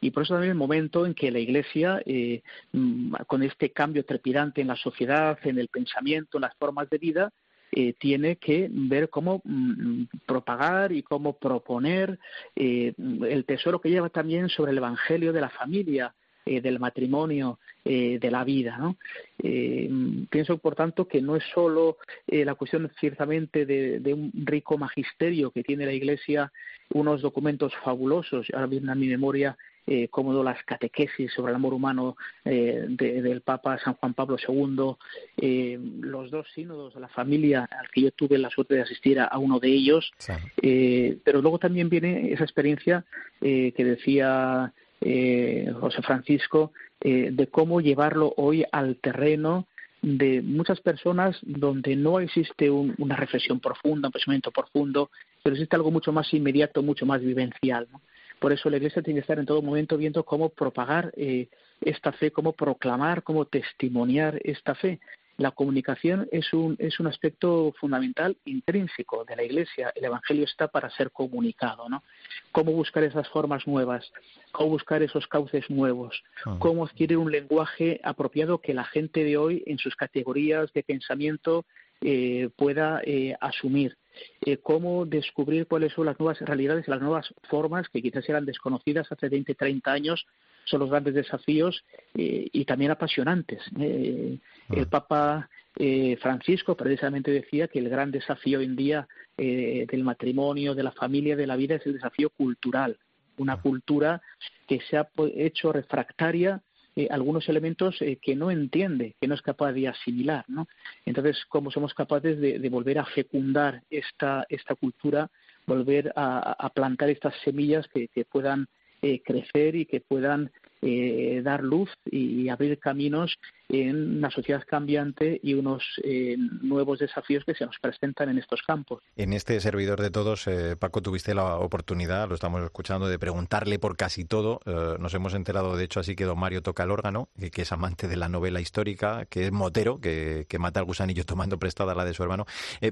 Y por eso también el momento en que la Iglesia, eh, mm, con este cambio trepidante en la sociedad, en el pensamiento, en las formas de vida, eh, tiene que ver cómo mm, propagar y cómo proponer eh, el tesoro que lleva también sobre el Evangelio de la familia, eh, del matrimonio, eh, de la vida. ¿no? Eh, pienso, por tanto, que no es solo la cuestión ciertamente de, un rico magisterio que tiene la Iglesia, unos documentos fabulosos, ahora viene a mi memoria como las catequesis sobre el amor humano del Papa San Juan Pablo II, los dos sínodos de la familia, al que yo tuve la suerte de asistir a, uno de ellos, pero luego también viene esa experiencia que decía eh, José Francisco, eh, de cómo llevarlo hoy al terreno de muchas personas donde no existe una reflexión profunda, un pensamiento profundo, pero existe algo mucho más inmediato, mucho más vivencial. Por eso la Iglesia tiene que estar en todo momento viendo cómo propagar eh, esta fe, cómo proclamar, cómo testimoniar esta fe la comunicación es un, es un aspecto fundamental intrínseco de la Iglesia. El Evangelio está para ser comunicado, ¿no? Cómo buscar esas formas nuevas, cómo buscar esos cauces nuevos, ah. cómo adquirir un lenguaje apropiado que la gente de hoy, en sus categorías de pensamiento, eh, pueda eh, asumir. Eh, cómo descubrir cuáles son las nuevas realidades, las nuevas formas que quizás eran desconocidas hace 20, 30 años son los grandes desafíos eh, y también apasionantes. Eh, el ah. Papa eh, Francisco precisamente decía que el gran desafío hoy en día del matrimonio, de la familia, de la vida es el desafío cultural, una ah. cultura que se ha hecho refractaria algunos elementos que no entiende, que no es capaz de asimilar, ¿no? Entonces, ¿cómo somos capaces de, volver a fecundar esta, esta cultura, volver a, plantar estas semillas que puedan eh, crecer y que puedan eh, dar luz y abrir caminos en una sociedad cambiante y unos eh, nuevos desafíos que se nos presentan en estos campos. En este servidor de todos, eh, Paco, tuviste la oportunidad, lo estamos escuchando, de preguntarle por casi todo. nos hemos enterado, de hecho, así que don Mario toca el órgano, que, es amante de la novela histórica, que es motero, que, mata al gusanillo tomando prestada la de su hermano.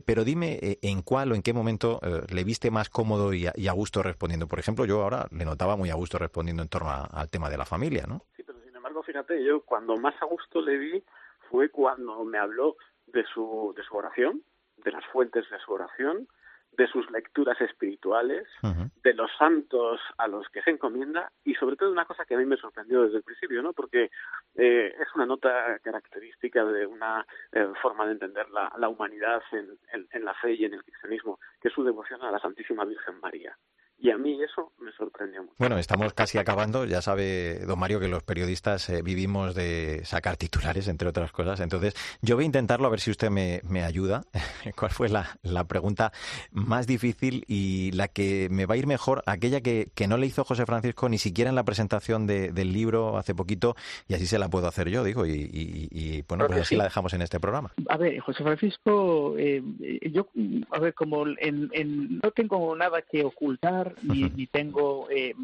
pero dime, ¿en cuál o en qué momento le viste más cómodo y a, gusto respondiendo? Por ejemplo, yo ahora le notaba muy a gusto respondiendo en torno al tema de la familia, ¿no? fíjate, yo cuando más a gusto le vi fue cuando me habló de su, de su oración, de las fuentes de su oración, de sus lecturas espirituales, de los santos a los que se encomienda y sobre todo una cosa que a mí me sorprendió desde el principio, ¿no? Porque eh, es una nota característica de una eh, forma de entender la, la humanidad en, en, la fe y en el cristianismo, que es su devoción a la Santísima Virgen María. Y a mí eso me sorprendió mucho. Bueno, estamos casi acabando. Ya sabe, don Mario, que los periodistas eh, vivimos de sacar titulares, entre otras cosas. Entonces, yo voy a intentarlo a ver si usted me, me ayuda. ¿Cuál fue la, la, pregunta más difícil y la que me va a ir mejor? Aquella que, que no le hizo José Francisco ni siquiera en la presentación de, del libro hace poquito, y así se la puedo hacer yo, digo, y, y, bueno, pues así la dejamos en este programa. A ver, José Francisco, eh, yo, a ver, como en, en, no tengo nada que ocultar ni, tengo eh,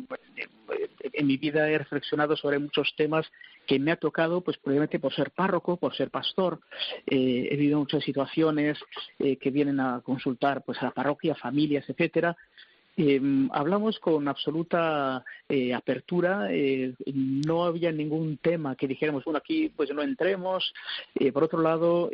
en mi vida he reflexionado sobre muchos temas que me ha tocado, pues probablemente por ser párroco, por ser pastor, eh, he vivido muchas situaciones eh, que vienen a consultar pues a la parroquia, familias, etcétera, hablamos con absoluta apertura, no había ningún tema que dijéramos, bueno, aquí pues no entremos. por otro lado,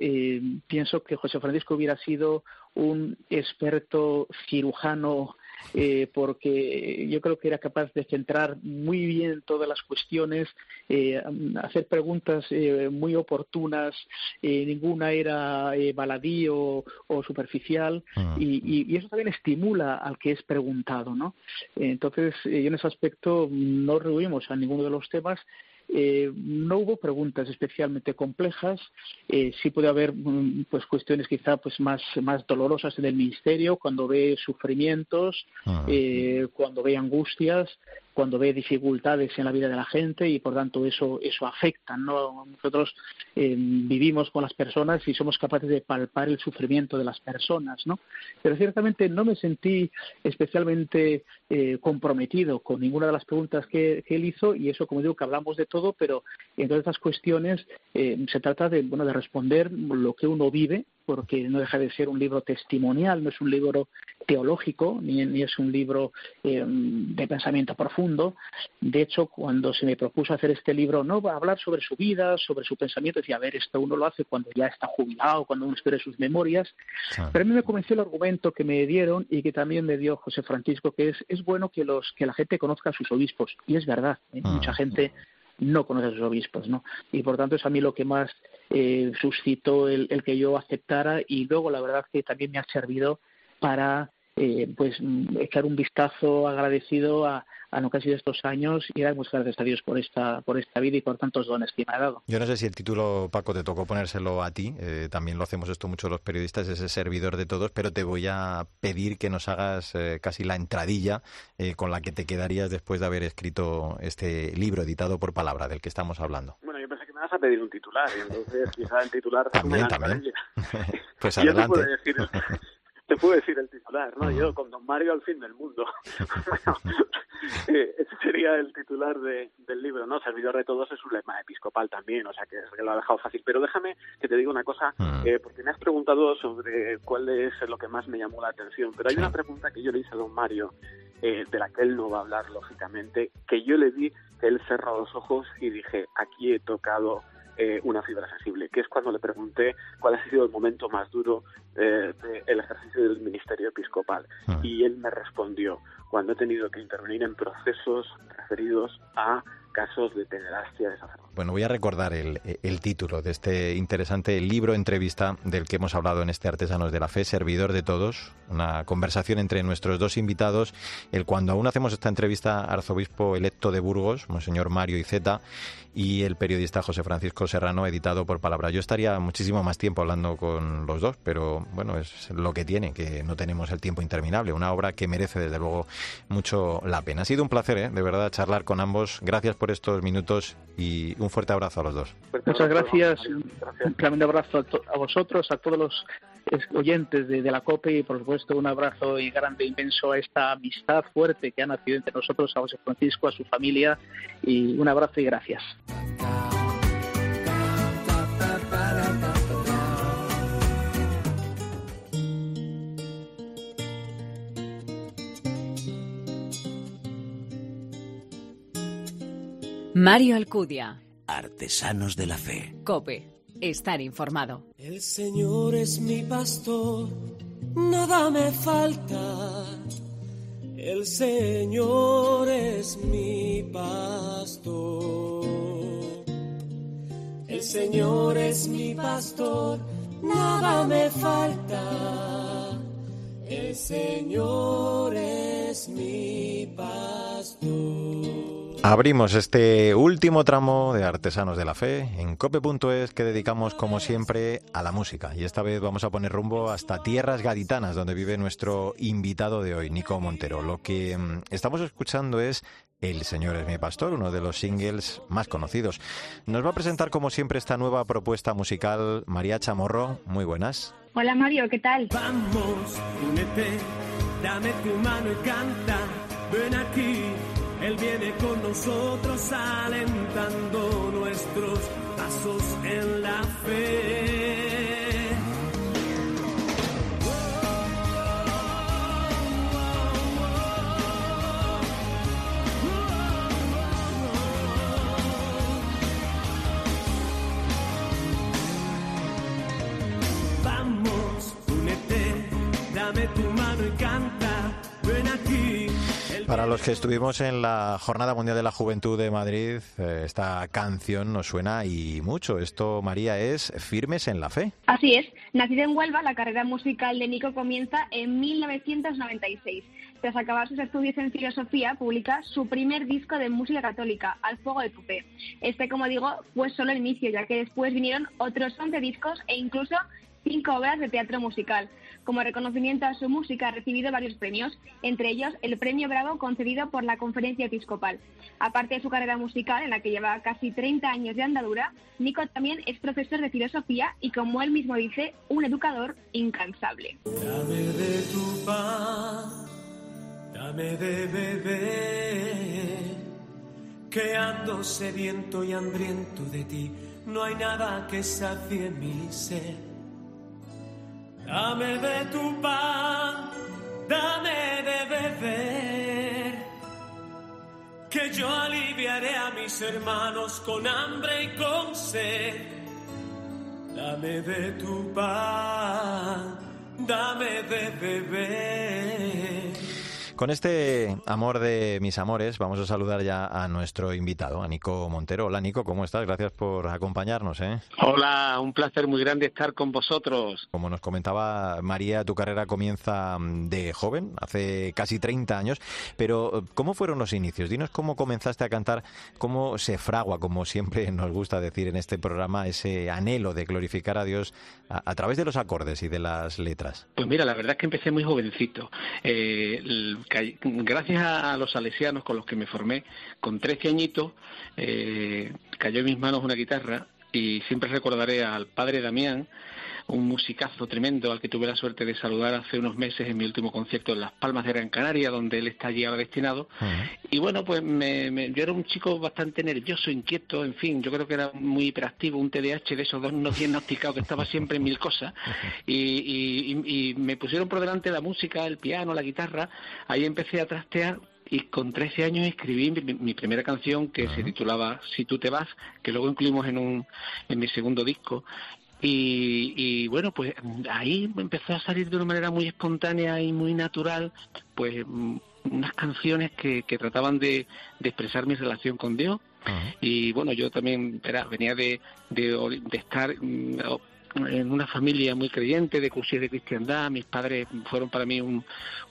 pienso que José Francisco hubiera sido un experto cirujano eh, porque yo creo que era capaz de centrar muy bien todas las cuestiones, eh, hacer preguntas eh, muy oportunas, ninguna era baladí o, superficial, ah. y, eso también estimula al que es preguntado, ¿no? Entonces, yo en ese aspecto no rehuimos a ninguno de los temas, eh, no hubo preguntas especialmente complejas. Eh, sí puede haber mm, pues cuestiones quizá pues más, más dolorosas en el ministerio cuando ve sufrimientos, ah. eh, cuando ve angustias, cuando ve dificultades en la vida de la gente y por tanto eso eso afecta no nosotros eh, vivimos con las personas y somos capaces de palpar el sufrimiento de las personas no pero ciertamente no me sentí especialmente eh, comprometido con ninguna de las preguntas que, él hizo y eso como digo que hablamos de todo pero en todas estas cuestiones eh, se trata de bueno de responder lo que uno vive porque no deja de ser un libro testimonial, no es un libro teológico, ni, es un libro eh, de pensamiento profundo. De hecho, cuando se me propuso hacer este libro, no va a hablar sobre su vida, sobre su pensamiento, decía, a ver, esto uno lo hace cuando ya está jubilado, cuando uno espera sus memorias. Pero a mí me convenció el argumento que me dieron y que también me dio José Francisco, que es, es bueno que, los, que la gente conozca a sus obispos. Y es verdad, ¿eh? ah. mucha gente no conoce a sus obispos, ¿no? Y por tanto es a mí lo que más eh, suscitó el, el, que yo aceptara y luego la verdad que también me ha servido para eh, pues echar un vistazo agradecido a, a lo que ha sido estos años y dar muchas gracias a Dios por esta, por esta vida y por tantos dones que me ha dado. Yo no sé si el título, Paco, te tocó ponérselo a ti, eh, también lo hacemos esto mucho los periodistas, ese servidor de todos, pero te voy a pedir que nos hagas eh, casi la entradilla eh, con la que te quedarías después de haber escrito este libro editado por palabra del que estamos hablando. Bueno, yo pensé que vas a pedir un titular, y entonces quizá el titular... También, también. pues adelante. te puedo decir el titular, ¿no? Yo con Don Mario al fin del mundo. ese sería el titular de, del libro, ¿no? Servidor de todos es un lema episcopal también, o sea que, lo ha dejado fácil. Pero déjame que te diga una cosa, mm. eh, porque me has preguntado sobre cuál es lo que más me llamó la atención, pero hay una pregunta que yo le hice a Don Mario, eh, de la que él no va a hablar, lógicamente, que yo le di, él cerró los ojos y dije, aquí he tocado eh, una fibra sensible, que es cuando le pregunté cuál ha sido el momento más duro eh, del ejercicio del ministerio episcopal. Ah. Y él me respondió, cuando he tenido que intervenir en procesos referidos a casos de pederastia de. Bueno, voy a recordar el, título de este interesante libro entrevista del que hemos hablado en este Artesanos de la Fe, Servidor de Todos, una conversación entre nuestros dos invitados, el cuando aún hacemos esta entrevista, arzobispo electo de Burgos, Monseñor Mario Iceta, y el periodista José Francisco Serrano, editado por Palabra. Yo estaría muchísimo más tiempo hablando con los dos, pero bueno, es lo que tiene, que no tenemos el tiempo interminable, una obra que merece desde luego mucho la pena. Ha sido un placer, ¿eh? de verdad, charlar con ambos. Gracias por estos minutos y un fuerte abrazo a los dos. Muchas gracias. Un tremendo abrazo a, vosotros, a todos los oyentes de, la COPE y por supuesto un abrazo y grande, inmenso a esta amistad fuerte que ha nacido entre nosotros, a José Francisco, a su familia y un abrazo y gracias. Mario Alcudia. Artesanos de la Fe. Cope. Estar informado. El Señor es mi pastor, nada me falta. El Señor es mi pastor. El Señor es mi pastor, nada me falta. El Señor es mi pastor. Abrimos este último tramo de Artesanos de la Fe en cope.es que dedicamos como siempre a la música y esta vez vamos a poner rumbo hasta tierras gaditanas donde vive nuestro invitado de hoy, Nico Montero. Lo que mm, estamos escuchando es El Señor es mi pastor, uno de los singles más conocidos. Nos va a presentar como siempre esta nueva propuesta musical María Chamorro. Muy buenas. Hola Mario, ¿qué tal? Vamos, únete, dame tu mano y canta, ven aquí él viene con nosotros alentando nuestros pasos en la fe. Vamos, únete, dame tu mano y canta, para los que estuvimos en la Jornada Mundial de la Juventud de Madrid, eh, esta canción nos suena y mucho. Esto, María, es Firmes en la Fe. Así es. Nacida en Huelva, la carrera musical de Nico comienza en 1996. tras acabar sus estudios en filosofía, publica su primer disco de música católica, Al Fuego de tu Fe. Este, como digo, fue solo el inicio, ya que después vinieron otros 11 discos e incluso cinco obras de teatro musical. Como reconocimiento a su música ha recibido varios premios, entre ellos el Premio Bravo concedido por la Conferencia Episcopal. Aparte de su carrera musical, en la que lleva casi 30 años de andadura, Nico también es profesor de filosofía y, como él mismo dice, un educador incansable. Dame de tu pan, dame de beber, que ando sediento y hambriento de ti, no hay nada que sacie mi sed. Dame de tu pan, dame de beber, que yo aliviaré a mis hermanos con hambre y con sed. Dame de tu pan, dame de beber. Con este amor de mis amores, vamos a saludar ya a nuestro invitado, a Nico Montero. Hola Nico, ¿cómo estás? Gracias por acompañarnos. ¿eh? Hola, un placer muy grande estar con vosotros. Como nos comentaba María, tu carrera comienza mm, de joven, hace casi 30 años, pero ¿cómo fueron los inicios? Dinos cómo comenzaste a cantar, cómo se fragua, como siempre nos gusta decir en este programa, ese anhelo de glorificar a Dios a, a través de los acordes y de las letras. Pues mira, la verdad es que empecé muy jovencito. Eh, gracias a los salesianos con los que me formé, con 13 añitos, eh, cayó en mis manos una guitarra y siempre recordaré al padre Damián, un musicazo tremendo al que tuve la suerte de saludar hace unos meses en mi último concierto en Las Palmas de Gran Canaria, donde él está allí ahora destinado. Y bueno, pues me, me- yo era un chico bastante nervioso, inquieto, en fin, yo creo que era muy hiperactivo, un TDAH de esos dos no diagnosticados que estaba siempre en mil cosas. Y, y- y- y me pusieron por delante la música, el piano, la guitarra, ahí empecé a trastear. Y con 13 años escribí mi, mi primera canción que se titulaba Si tú te vas, que luego incluimos en, un, en mi segundo disco. Y, y bueno, pues ahí empezó a salir de una manera muy espontánea y muy natural, pues mm, unas canciones que, que trataban de, de expresar mi relación con Dios. Y bueno, yo también verá, venía de, de, estar mm, en una familia muy creyente, de cursos de cristiandad. Mis padres fueron para mí un,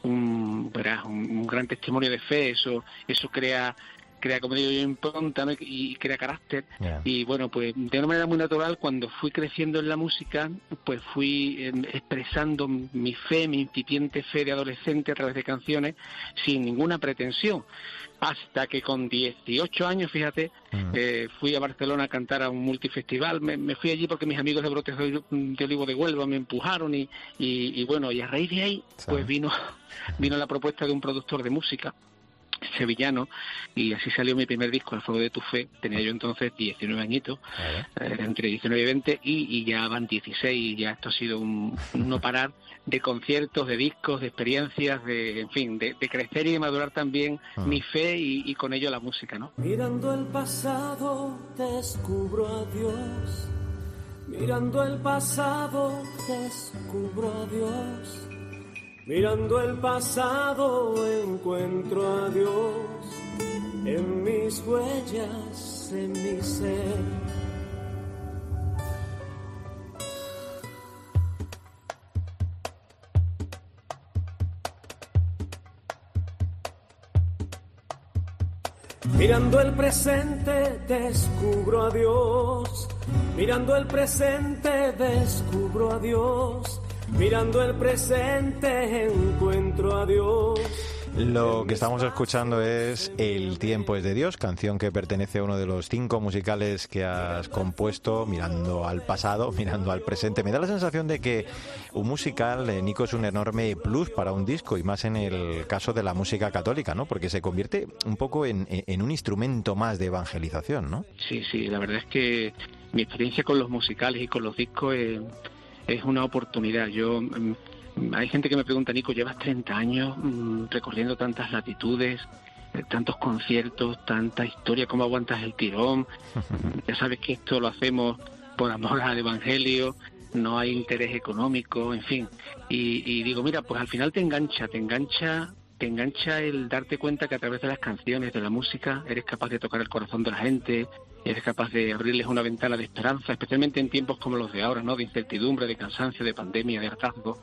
un, un, un gran testimonio de fe. Eso, eso crea crea como digo yo impronta ¿no? y, crea carácter. Y bueno pues de una manera muy natural cuando fui creciendo en la música pues fui eh, expresando mi fe mi incipiente fe de adolescente a través de canciones sin ninguna pretensión. Hasta que con 18 años fíjate eh, fui a Barcelona a cantar a un multifestival. Me, me fui allí porque mis amigos de Brotes de, de Olivo de Huelva me empujaron y, y, y bueno y a raíz de ahí pues vino vino la propuesta de un productor de música sevillano y así salió mi primer disco, El Fuego de tu Fe. Tenía yo entonces 19 añitos, eh, entre 19 y 20 y, y ya van 16 y ya esto ha sido un, un no parar de conciertos, de discos, de experiencias, de, en fin, de, de crecer y de madurar también mi fe y, y con ello la música, ¿no? Mirando el pasado descubro a Dios. Mirando el pasado descubro a Dios. Mirando el pasado encuentro a Dios. En mis huellas, en mi ser. Mirando el presente descubro a Dios. Mirando el presente descubro a Dios. Mirando el presente encuentro a Dios. Lo que estamos escuchando es El tiempo es de Dios, canción que pertenece a uno de los cinco musicales que has compuesto mirando al pasado, mirando al presente. Me da la sensación de que un musical, eh, Nico, es un enorme plus para un disco y más en el caso de la música católica, ¿no? Porque se convierte un poco en, en un instrumento más de evangelización, ¿no? Sí, sí, la verdad es que mi experiencia con los musicales y con los discos es, es una oportunidad. Yo mm, hay gente que me pregunta, Nico, llevas 30 años mm, recorriendo tantas latitudes, eh, tantos conciertos, tanta historia, ¿cómo aguantas el tirón? ya sabes que esto lo hacemos por amor al Evangelio, no hay interés económico, en fin. Y, y digo, mira, pues al final te engancha, te engancha te engancha el darte cuenta que a través de las canciones, de la música, eres capaz de tocar el corazón de la gente, eres capaz de abrirles una ventana de esperanza, especialmente en tiempos como los de ahora, ¿no? De incertidumbre, de cansancio, de pandemia, de hartazgo.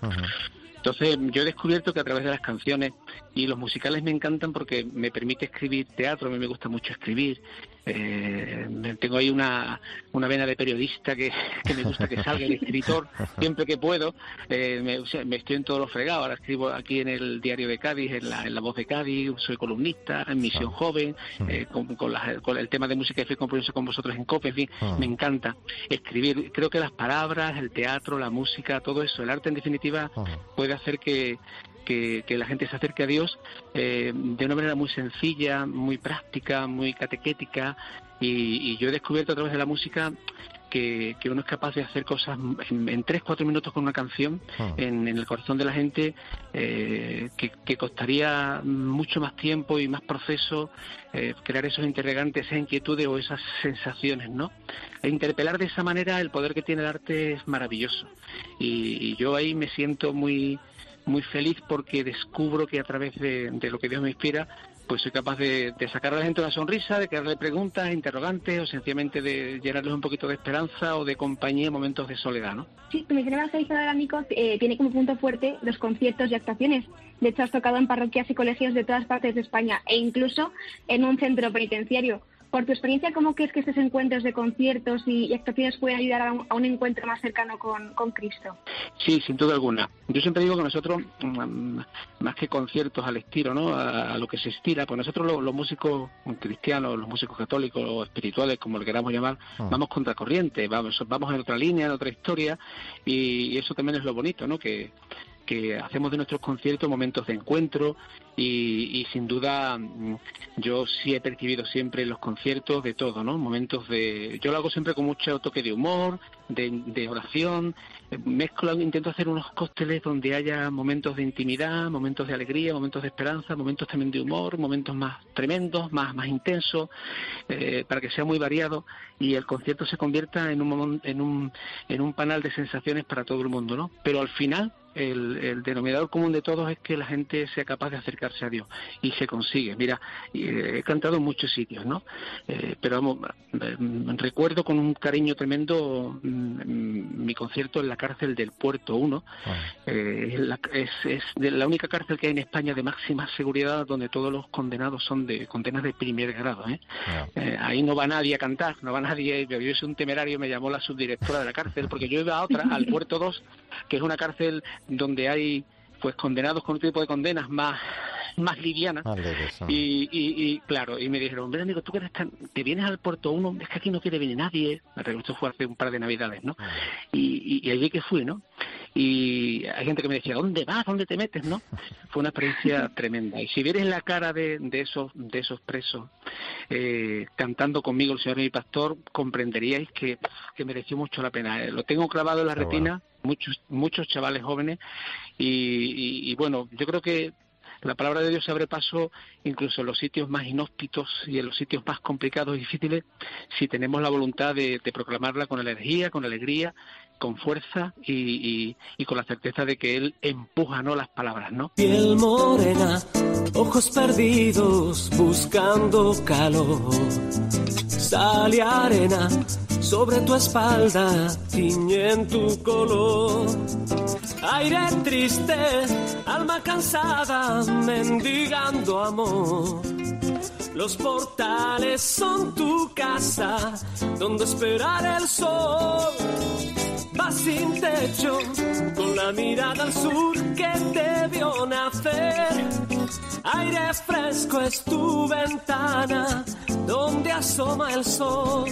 Entonces, yo he descubierto que a través de las canciones y los musicales me encantan porque me permite escribir teatro, a mí me gusta mucho escribir. Eh, tengo ahí una, una vena de periodista que, me gusta que salga el escritor siempre que puedo. Eh, me, estoy en todos los fregados. Ahora escribo aquí en el Diario de Cádiz, en la, en la Voz de Cádiz, soy columnista, en Misión Joven, eh, con, con, el tema de música y compromiso con vosotros en COPE. En fin, me encanta escribir. Creo que las palabras, el teatro, la música, todo eso, el arte en definitiva, puede hacer que, que, la gente se acerque a Dios eh, de una manera muy sencilla, muy práctica, muy catequética. Y, yo he descubierto a través de la música que, uno es capaz de hacer cosas en, tres, cuatro minutos con una canción ah. en, el corazón de la gente eh, que, costaría mucho más tiempo y más proceso eh, crear esos interrogantes, esas inquietudes o esas sensaciones, ¿no? E interpelar de esa manera el poder que tiene el arte es maravilloso. y yo ahí me siento muy muy feliz porque descubro que a través de, lo que Dios me inspira, pues soy capaz de, sacar a la gente una sonrisa, de crearle preguntas, interrogantes o sencillamente de llenarles un poquito de esperanza o de compañía en momentos de soledad, ¿no? Sí, tu misión evangelizadora, eh, tiene como punto fuerte los conciertos y actuaciones. De hecho, has tocado en parroquias y colegios de todas partes de España e incluso en un centro penitenciario. Por tu experiencia, ¿cómo crees que estos encuentros de conciertos y, actuaciones pueden ayudar a un, encuentro más cercano con, Cristo? Sí, sin duda alguna. Yo siempre digo que nosotros, mm, más que conciertos al estilo, ¿no? A, lo que se estira, pues nosotros los, músicos cristianos, los músicos católicos o espirituales, como lo queramos llamar, ah. vamos contracorriente, vamos, vamos en otra línea, en otra historia, y, eso también es lo bonito, ¿no? Que, que hacemos de nuestros conciertos momentos de encuentro y, sin duda mm, yo sí he percibido siempre en los conciertos de todo, ¿no? Momentos de... Yo lo hago siempre con mucho toque de humor, de, oración, mezclo, intento hacer unos cócteles donde haya momentos de intimidad, momentos de alegría, momentos de esperanza, momentos también de humor, momentos más tremendos, más, más intensos, eh, para que sea muy variado y el concierto se convierta en un, en un, en un panel de sensaciones para todo el mundo, ¿no? Pero al final el, denominador común de todos es que la gente sea capaz de acercarse a Dios y se consigue. Mira, eh, he cantado en muchos sitios, ¿no? Eh, pero vamos, mm, recuerdo con un cariño tremendo mm, mi concierto en la cárcel del Puerto 1. Eh, es, es, la única cárcel que hay en España de máxima seguridad donde todos los condenados son de condenas de primer grado. ahí no va nadie a cantar, no va nadie. Yo soy un temerario, me llamó la subdirectora de la cárcel porque yo iba a otra, al Puerto 2, que es una cárcel donde hay pues condenados con otro tipo de condenas más más livianas. Y, y, claro y me dijeron hombre amigo tú que te vienes al puerto uno es que aquí no quiere venir nadie esto fue hace un par de navidades no ah. y, y, allí que fui no y hay gente que me decía dónde vas dónde te metes no fue una experiencia tremenda. Y si vieres la cara de, de esos de esos presos eh, cantando conmigo el señor y mi pastor comprenderíais que, que mereció mucho la pena eh, lo tengo clavado en la retina muchos, muchos chavales jóvenes y, bueno, yo creo que la palabra de Dios se abre paso incluso en los sitios más inhóspitos y en los sitios más complicados y difíciles si tenemos la voluntad de, proclamarla con energía, con alegría, con fuerza y, y, con la certeza de que Él empuja ¿no? las palabras. ¿no? Piel morena, ojos perdidos buscando calor, sale arena sobre tu espalda tiñen tu color. Aire triste, alma cansada, mendigando amor. Los portales son tu casa, donde esperar el sol. Vas sin techo, con la mirada al sur que te vio nacer. Aire fresco es tu ventana, donde asoma el sol.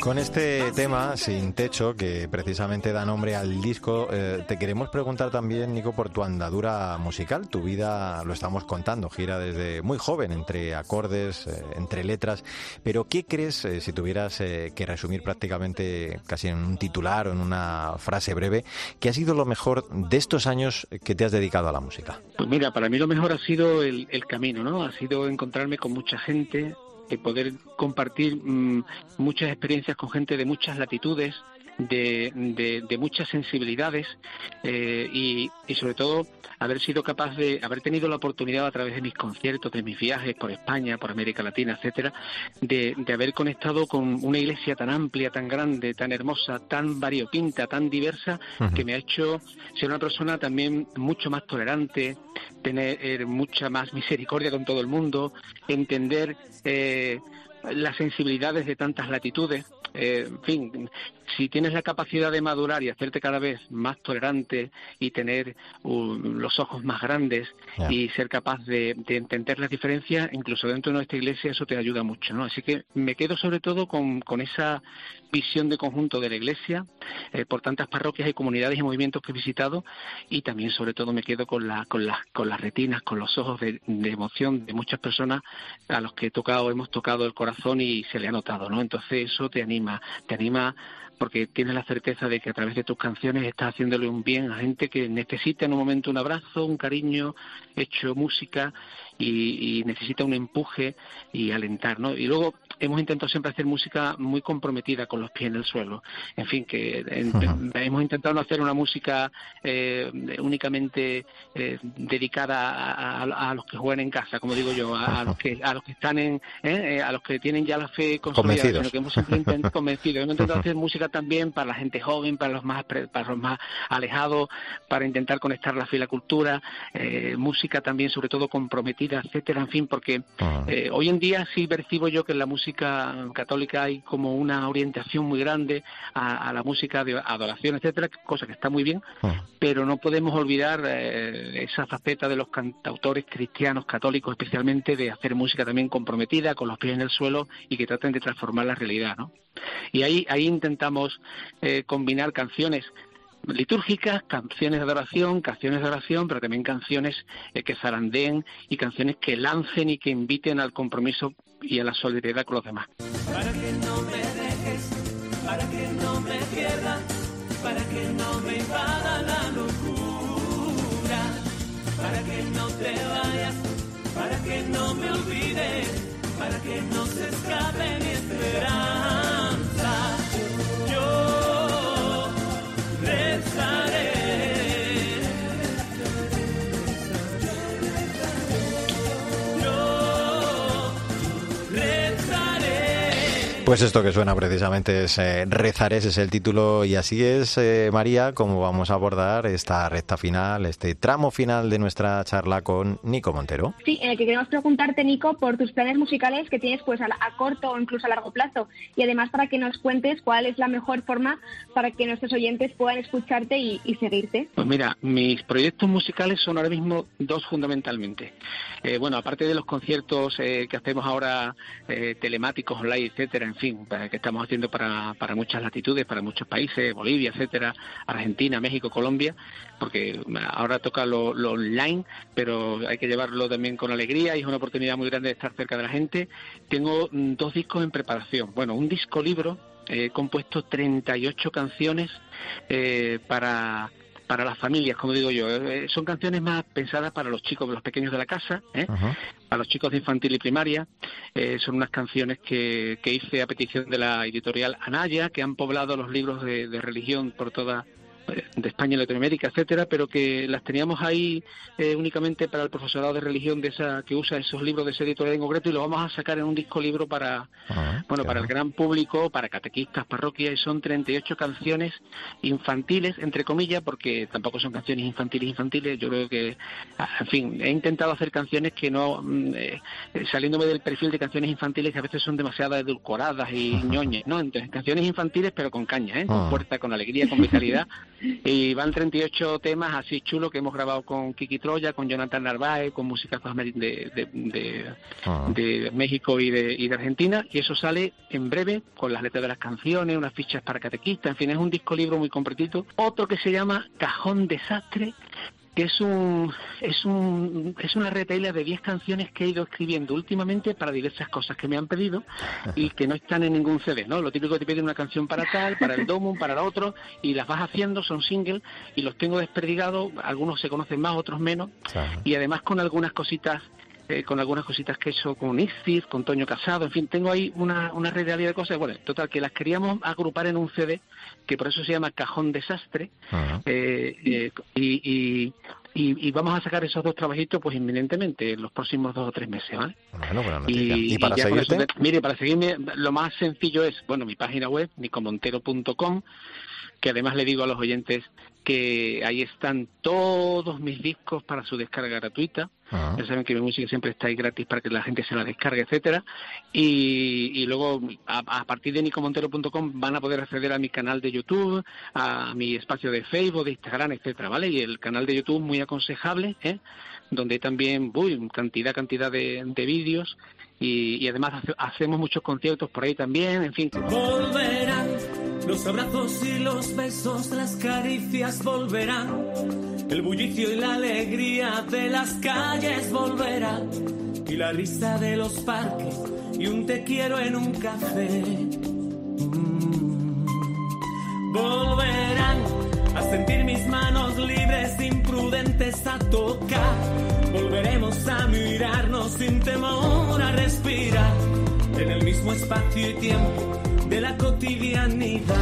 Con este tema, Sin Techo, que precisamente da nombre al disco, eh, te queremos preguntar también, Nico, por tu andadura musical. Tu vida, lo estamos contando, gira desde muy joven, entre acordes, eh, entre letras. Pero, ¿qué crees, eh, si tuvieras que resumir prácticamente casi en un titular o en una frase breve, que ha sido lo mejor de estos años que te has dedicado a la música? Pues mira, para mí lo mejor ha sido el, camino, ¿no? Ha sido encontrarme con mucha gente, de poder compartir mm, muchas experiencias con gente de muchas latitudes, de, de, muchas sensibilidades eh, y, y, sobre todo haber sido capaz de haber tenido la oportunidad a través de mis conciertos, de mis viajes por España, por América Latina, etcétera, de, de haber conectado con una iglesia tan amplia, tan grande, tan hermosa, tan variopinta, tan diversa, que me ha hecho ser una persona también mucho más tolerante, tener mucha más misericordia con todo el mundo, entender eh, las sensibilidades de tantas latitudes. Eh, en fin, si tienes la capacidad de madurar y hacerte cada vez más tolerante y tener los ojos más grandes y ser capaz de, entender las diferencias, incluso dentro de nuestra iglesia, eso te ayuda mucho, ¿no? Así que me quedo sobre todo con, esa visión de conjunto de la iglesia eh, por tantas parroquias y comunidades y movimientos que he visitado y también sobre todo me quedo con, la, con, con las retinas, con los ojos de, de emoción de muchas personas a los que he tocado, hemos tocado el corazón y se le ha notado, ¿no? Entonces eso te anima, te anima porque tienes la certeza de que a través de tus canciones estás haciéndole un bien a gente que necesita en un momento un abrazo, un cariño, hecho música y, necesita un empuje y alentar, ¿no? Y luego hemos intentado siempre hacer música muy comprometida con los pies en el suelo. En fin, que hemos intentado no hacer una música eh, únicamente eh, dedicada a, los que juegan en casa, como digo yo, a, los que a los que están en, eh, a los que tienen ya la fe consolidada, sino que hemos siempre intentado, convencido, hemos intentado hacer música también para la gente joven, para los más para los más alejados, para intentar conectar la fe y la cultura, música también sobre todo comprometida etcétera, en fin, porque ah. eh, hoy en día sí percibo yo que en la música católica hay como una orientación muy grande a, la música de adoración, etcétera, cosa que está muy bien, ah. pero no podemos olvidar eh, esa faceta de los cantautores cristianos católicos, especialmente de hacer música también comprometida, con los pies en el suelo y que traten de transformar la realidad, ¿no? Y ahí, ahí intentamos eh, combinar canciones litúrgicas, canciones de adoración, canciones de oración, pero también canciones eh, que zarandeen y canciones que lancen y que inviten al compromiso y a la solidaridad con los demás. Para que no me dejes, para que no me pierda, para que no me invada la locura, para que no te vayas, para que no me olvides, para que no se escape mi esperanza. Pues esto que suena precisamente es eh, Rezar, ese es el título y así es, eh, María, como vamos a abordar esta recta final, este tramo final de nuestra charla con Nico Montero. Sí, en el que queremos preguntarte, Nico, por tus planes musicales que tienes pues a, corto o incluso a largo plazo y además para que nos cuentes cuál es la mejor forma para que nuestros oyentes puedan escucharte y, seguirte. Pues mira, mis proyectos musicales son ahora mismo dos fundamentalmente. Eh, bueno, aparte de los conciertos que hacemos ahora telemáticos, online, etcétera, en fin, que estamos haciendo para, para muchas latitudes, para muchos países, Bolivia, etcétera, Argentina, México, Colombia, porque ahora toca lo, online, pero hay que llevarlo también con alegría y es una oportunidad muy grande de estar cerca de la gente. Tengo mm, dos discos en preparación. Bueno, un disco libro, he compuesto 38 canciones eh, para para las familias, como digo yo. Eh, son canciones más pensadas para los chicos, los pequeños de la casa, ¿eh? para los chicos de infantil y primaria. Eh, son unas canciones que, que, hice a petición de la editorial Anaya, que han poblado los libros de, de religión por toda de España y Latinoamérica, etcétera, pero que las teníamos ahí eh, únicamente para el profesorado de religión de esa que usa esos libros de ese editorial en concreto y lo vamos a sacar en un disco libro para ah, bueno para el gran público, para catequistas, parroquias y son 38 canciones infantiles entre comillas porque tampoco son canciones infantiles infantiles. Yo creo que ah, en fin he intentado hacer canciones que no mm, eh, saliéndome del perfil de canciones infantiles que a veces son demasiado edulcoradas y ñoñes, no, entonces canciones infantiles pero con caña, ¿eh? con ah. fuerza, con alegría, con vitalidad Y van 38 temas así chulos que hemos grabado con Kiki Troya, con Jonathan Narváez, con músicas de, de, ah. de, México y de, y de Argentina. Y eso sale en breve con las letras de las canciones, unas fichas para catequistas. En fin, es un disco libro muy completito. Otro que se llama Cajón Desastre, que es un es un es una retaila de 10 canciones que he ido escribiendo últimamente para diversas cosas que me han pedido y que no están en ningún CD, ¿no? Lo típico que te piden una canción para tal, para el domo, para el otro y las vas haciendo, son singles y los tengo desperdigados, algunos se conocen más, otros menos y además con algunas cositas eh, con algunas cositas que he hecho con Isis, con Toño Casado, en fin, tengo ahí una, una red de cosas. Bueno, total, que las queríamos agrupar en un CD, que por eso se llama Cajón Desastre, eh, eh, y, y, vamos a sacar esos dos trabajitos pues inminentemente en los próximos dos o tres meses, ¿vale? Bueno, y, para seguirte? mire, para seguirme, lo más sencillo es, bueno, mi página web, nicomontero.com, que además le digo a los oyentes que ahí están todos mis discos para su descarga gratuita. Ah. Ya saben que mi música siempre está ahí gratis para que la gente se la descargue, etcétera. Y, luego, a, partir de nicomontero.com van a poder acceder a mi canal de YouTube, a mi espacio de Facebook, de Instagram, etcétera, ¿vale? Y el canal de YouTube muy aconsejable, ¿eh? donde también, uy, cantidad, cantidad de, vídeos y, además hacemos muchos conciertos por ahí también, en fin. Los abrazos y los besos, las caricias volverán. El bullicio y la alegría de las calles volverán. Y la risa de los parques y un te quiero en un café. Mm. Volverán a sentir mis manos libres, imprudentes a tocar. Volveremos a mirarnos sin temor a respirar en el mismo espacio y tiempo de la cotidianidad.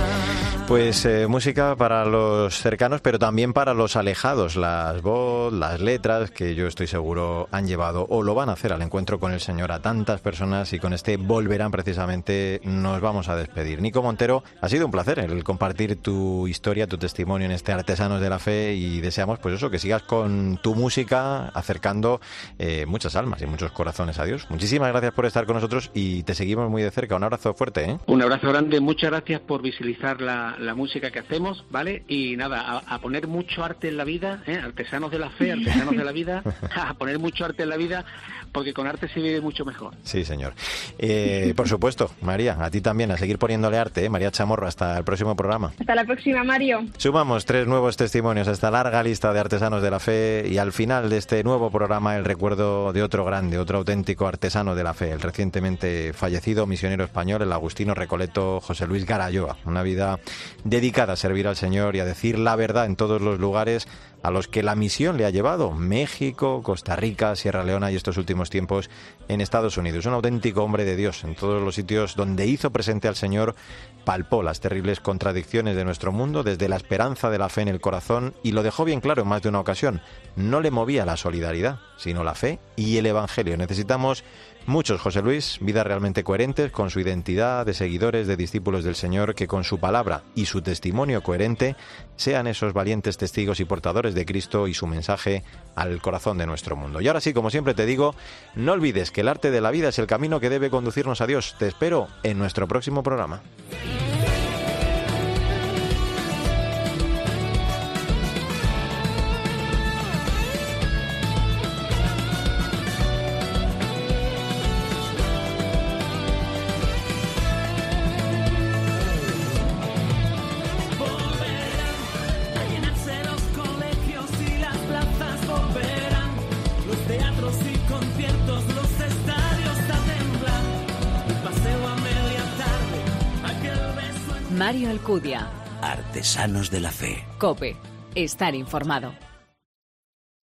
Pues eh, música para los cercanos, pero también para los alejados. Las voz, las letras, que yo estoy seguro han llevado o lo van a hacer al encuentro con el Señor a tantas personas y con este volverán precisamente nos vamos a despedir. Nico Montero, ha sido un placer el compartir tu historia, tu testimonio en este Artesanos de la Fe y deseamos pues eso, que sigas con tu música acercando eh, muchas almas y muchos corazones a Dios. Muchísimas gracias por estar con nosotros y te seguimos muy de cerca. Un abrazo fuerte. ¿eh? Un abrazo grande, muchas gracias por visibilizar la la música que hacemos, ¿vale? Y nada, a, poner mucho arte en la vida, ¿eh? artesanos de la fe, artesanos de la vida, a poner mucho arte en la vida, porque con arte se vive mucho mejor. Sí, señor. Eh, por supuesto, María, a ti también, a seguir poniéndole arte, ¿eh? María Chamorro, hasta el próximo programa. Hasta la próxima, Mario. Sumamos tres nuevos testimonios a esta larga lista de artesanos de la fe y al final de este nuevo programa el recuerdo de otro grande, otro auténtico artesano de la fe, el recientemente fallecido misionero español, el agustino recoleto José Luis Garayoa. Una vida dedicada a servir al Señor y a decir la verdad en todos los lugares a los que la misión le ha llevado, México, Costa Rica, Sierra Leona y estos últimos tiempos en Estados Unidos. Un auténtico hombre de Dios en todos los sitios donde hizo presente al Señor, palpó las terribles contradicciones de nuestro mundo desde la esperanza de la fe en el corazón y lo dejó bien claro en más de una ocasión. No le movía la solidaridad, sino la fe y el Evangelio. Necesitamos Muchos, José Luis, vidas realmente coherentes con su identidad de seguidores, de discípulos del Señor, que con su palabra y su testimonio coherente sean esos valientes testigos y portadores de Cristo y su mensaje al corazón de nuestro mundo. Y ahora sí, como siempre te digo, no olvides que el arte de la vida es el camino que debe conducirnos a Dios. Te espero en nuestro próximo programa. Alcudia. Artesanos de la Fe. Cope. Estar informado.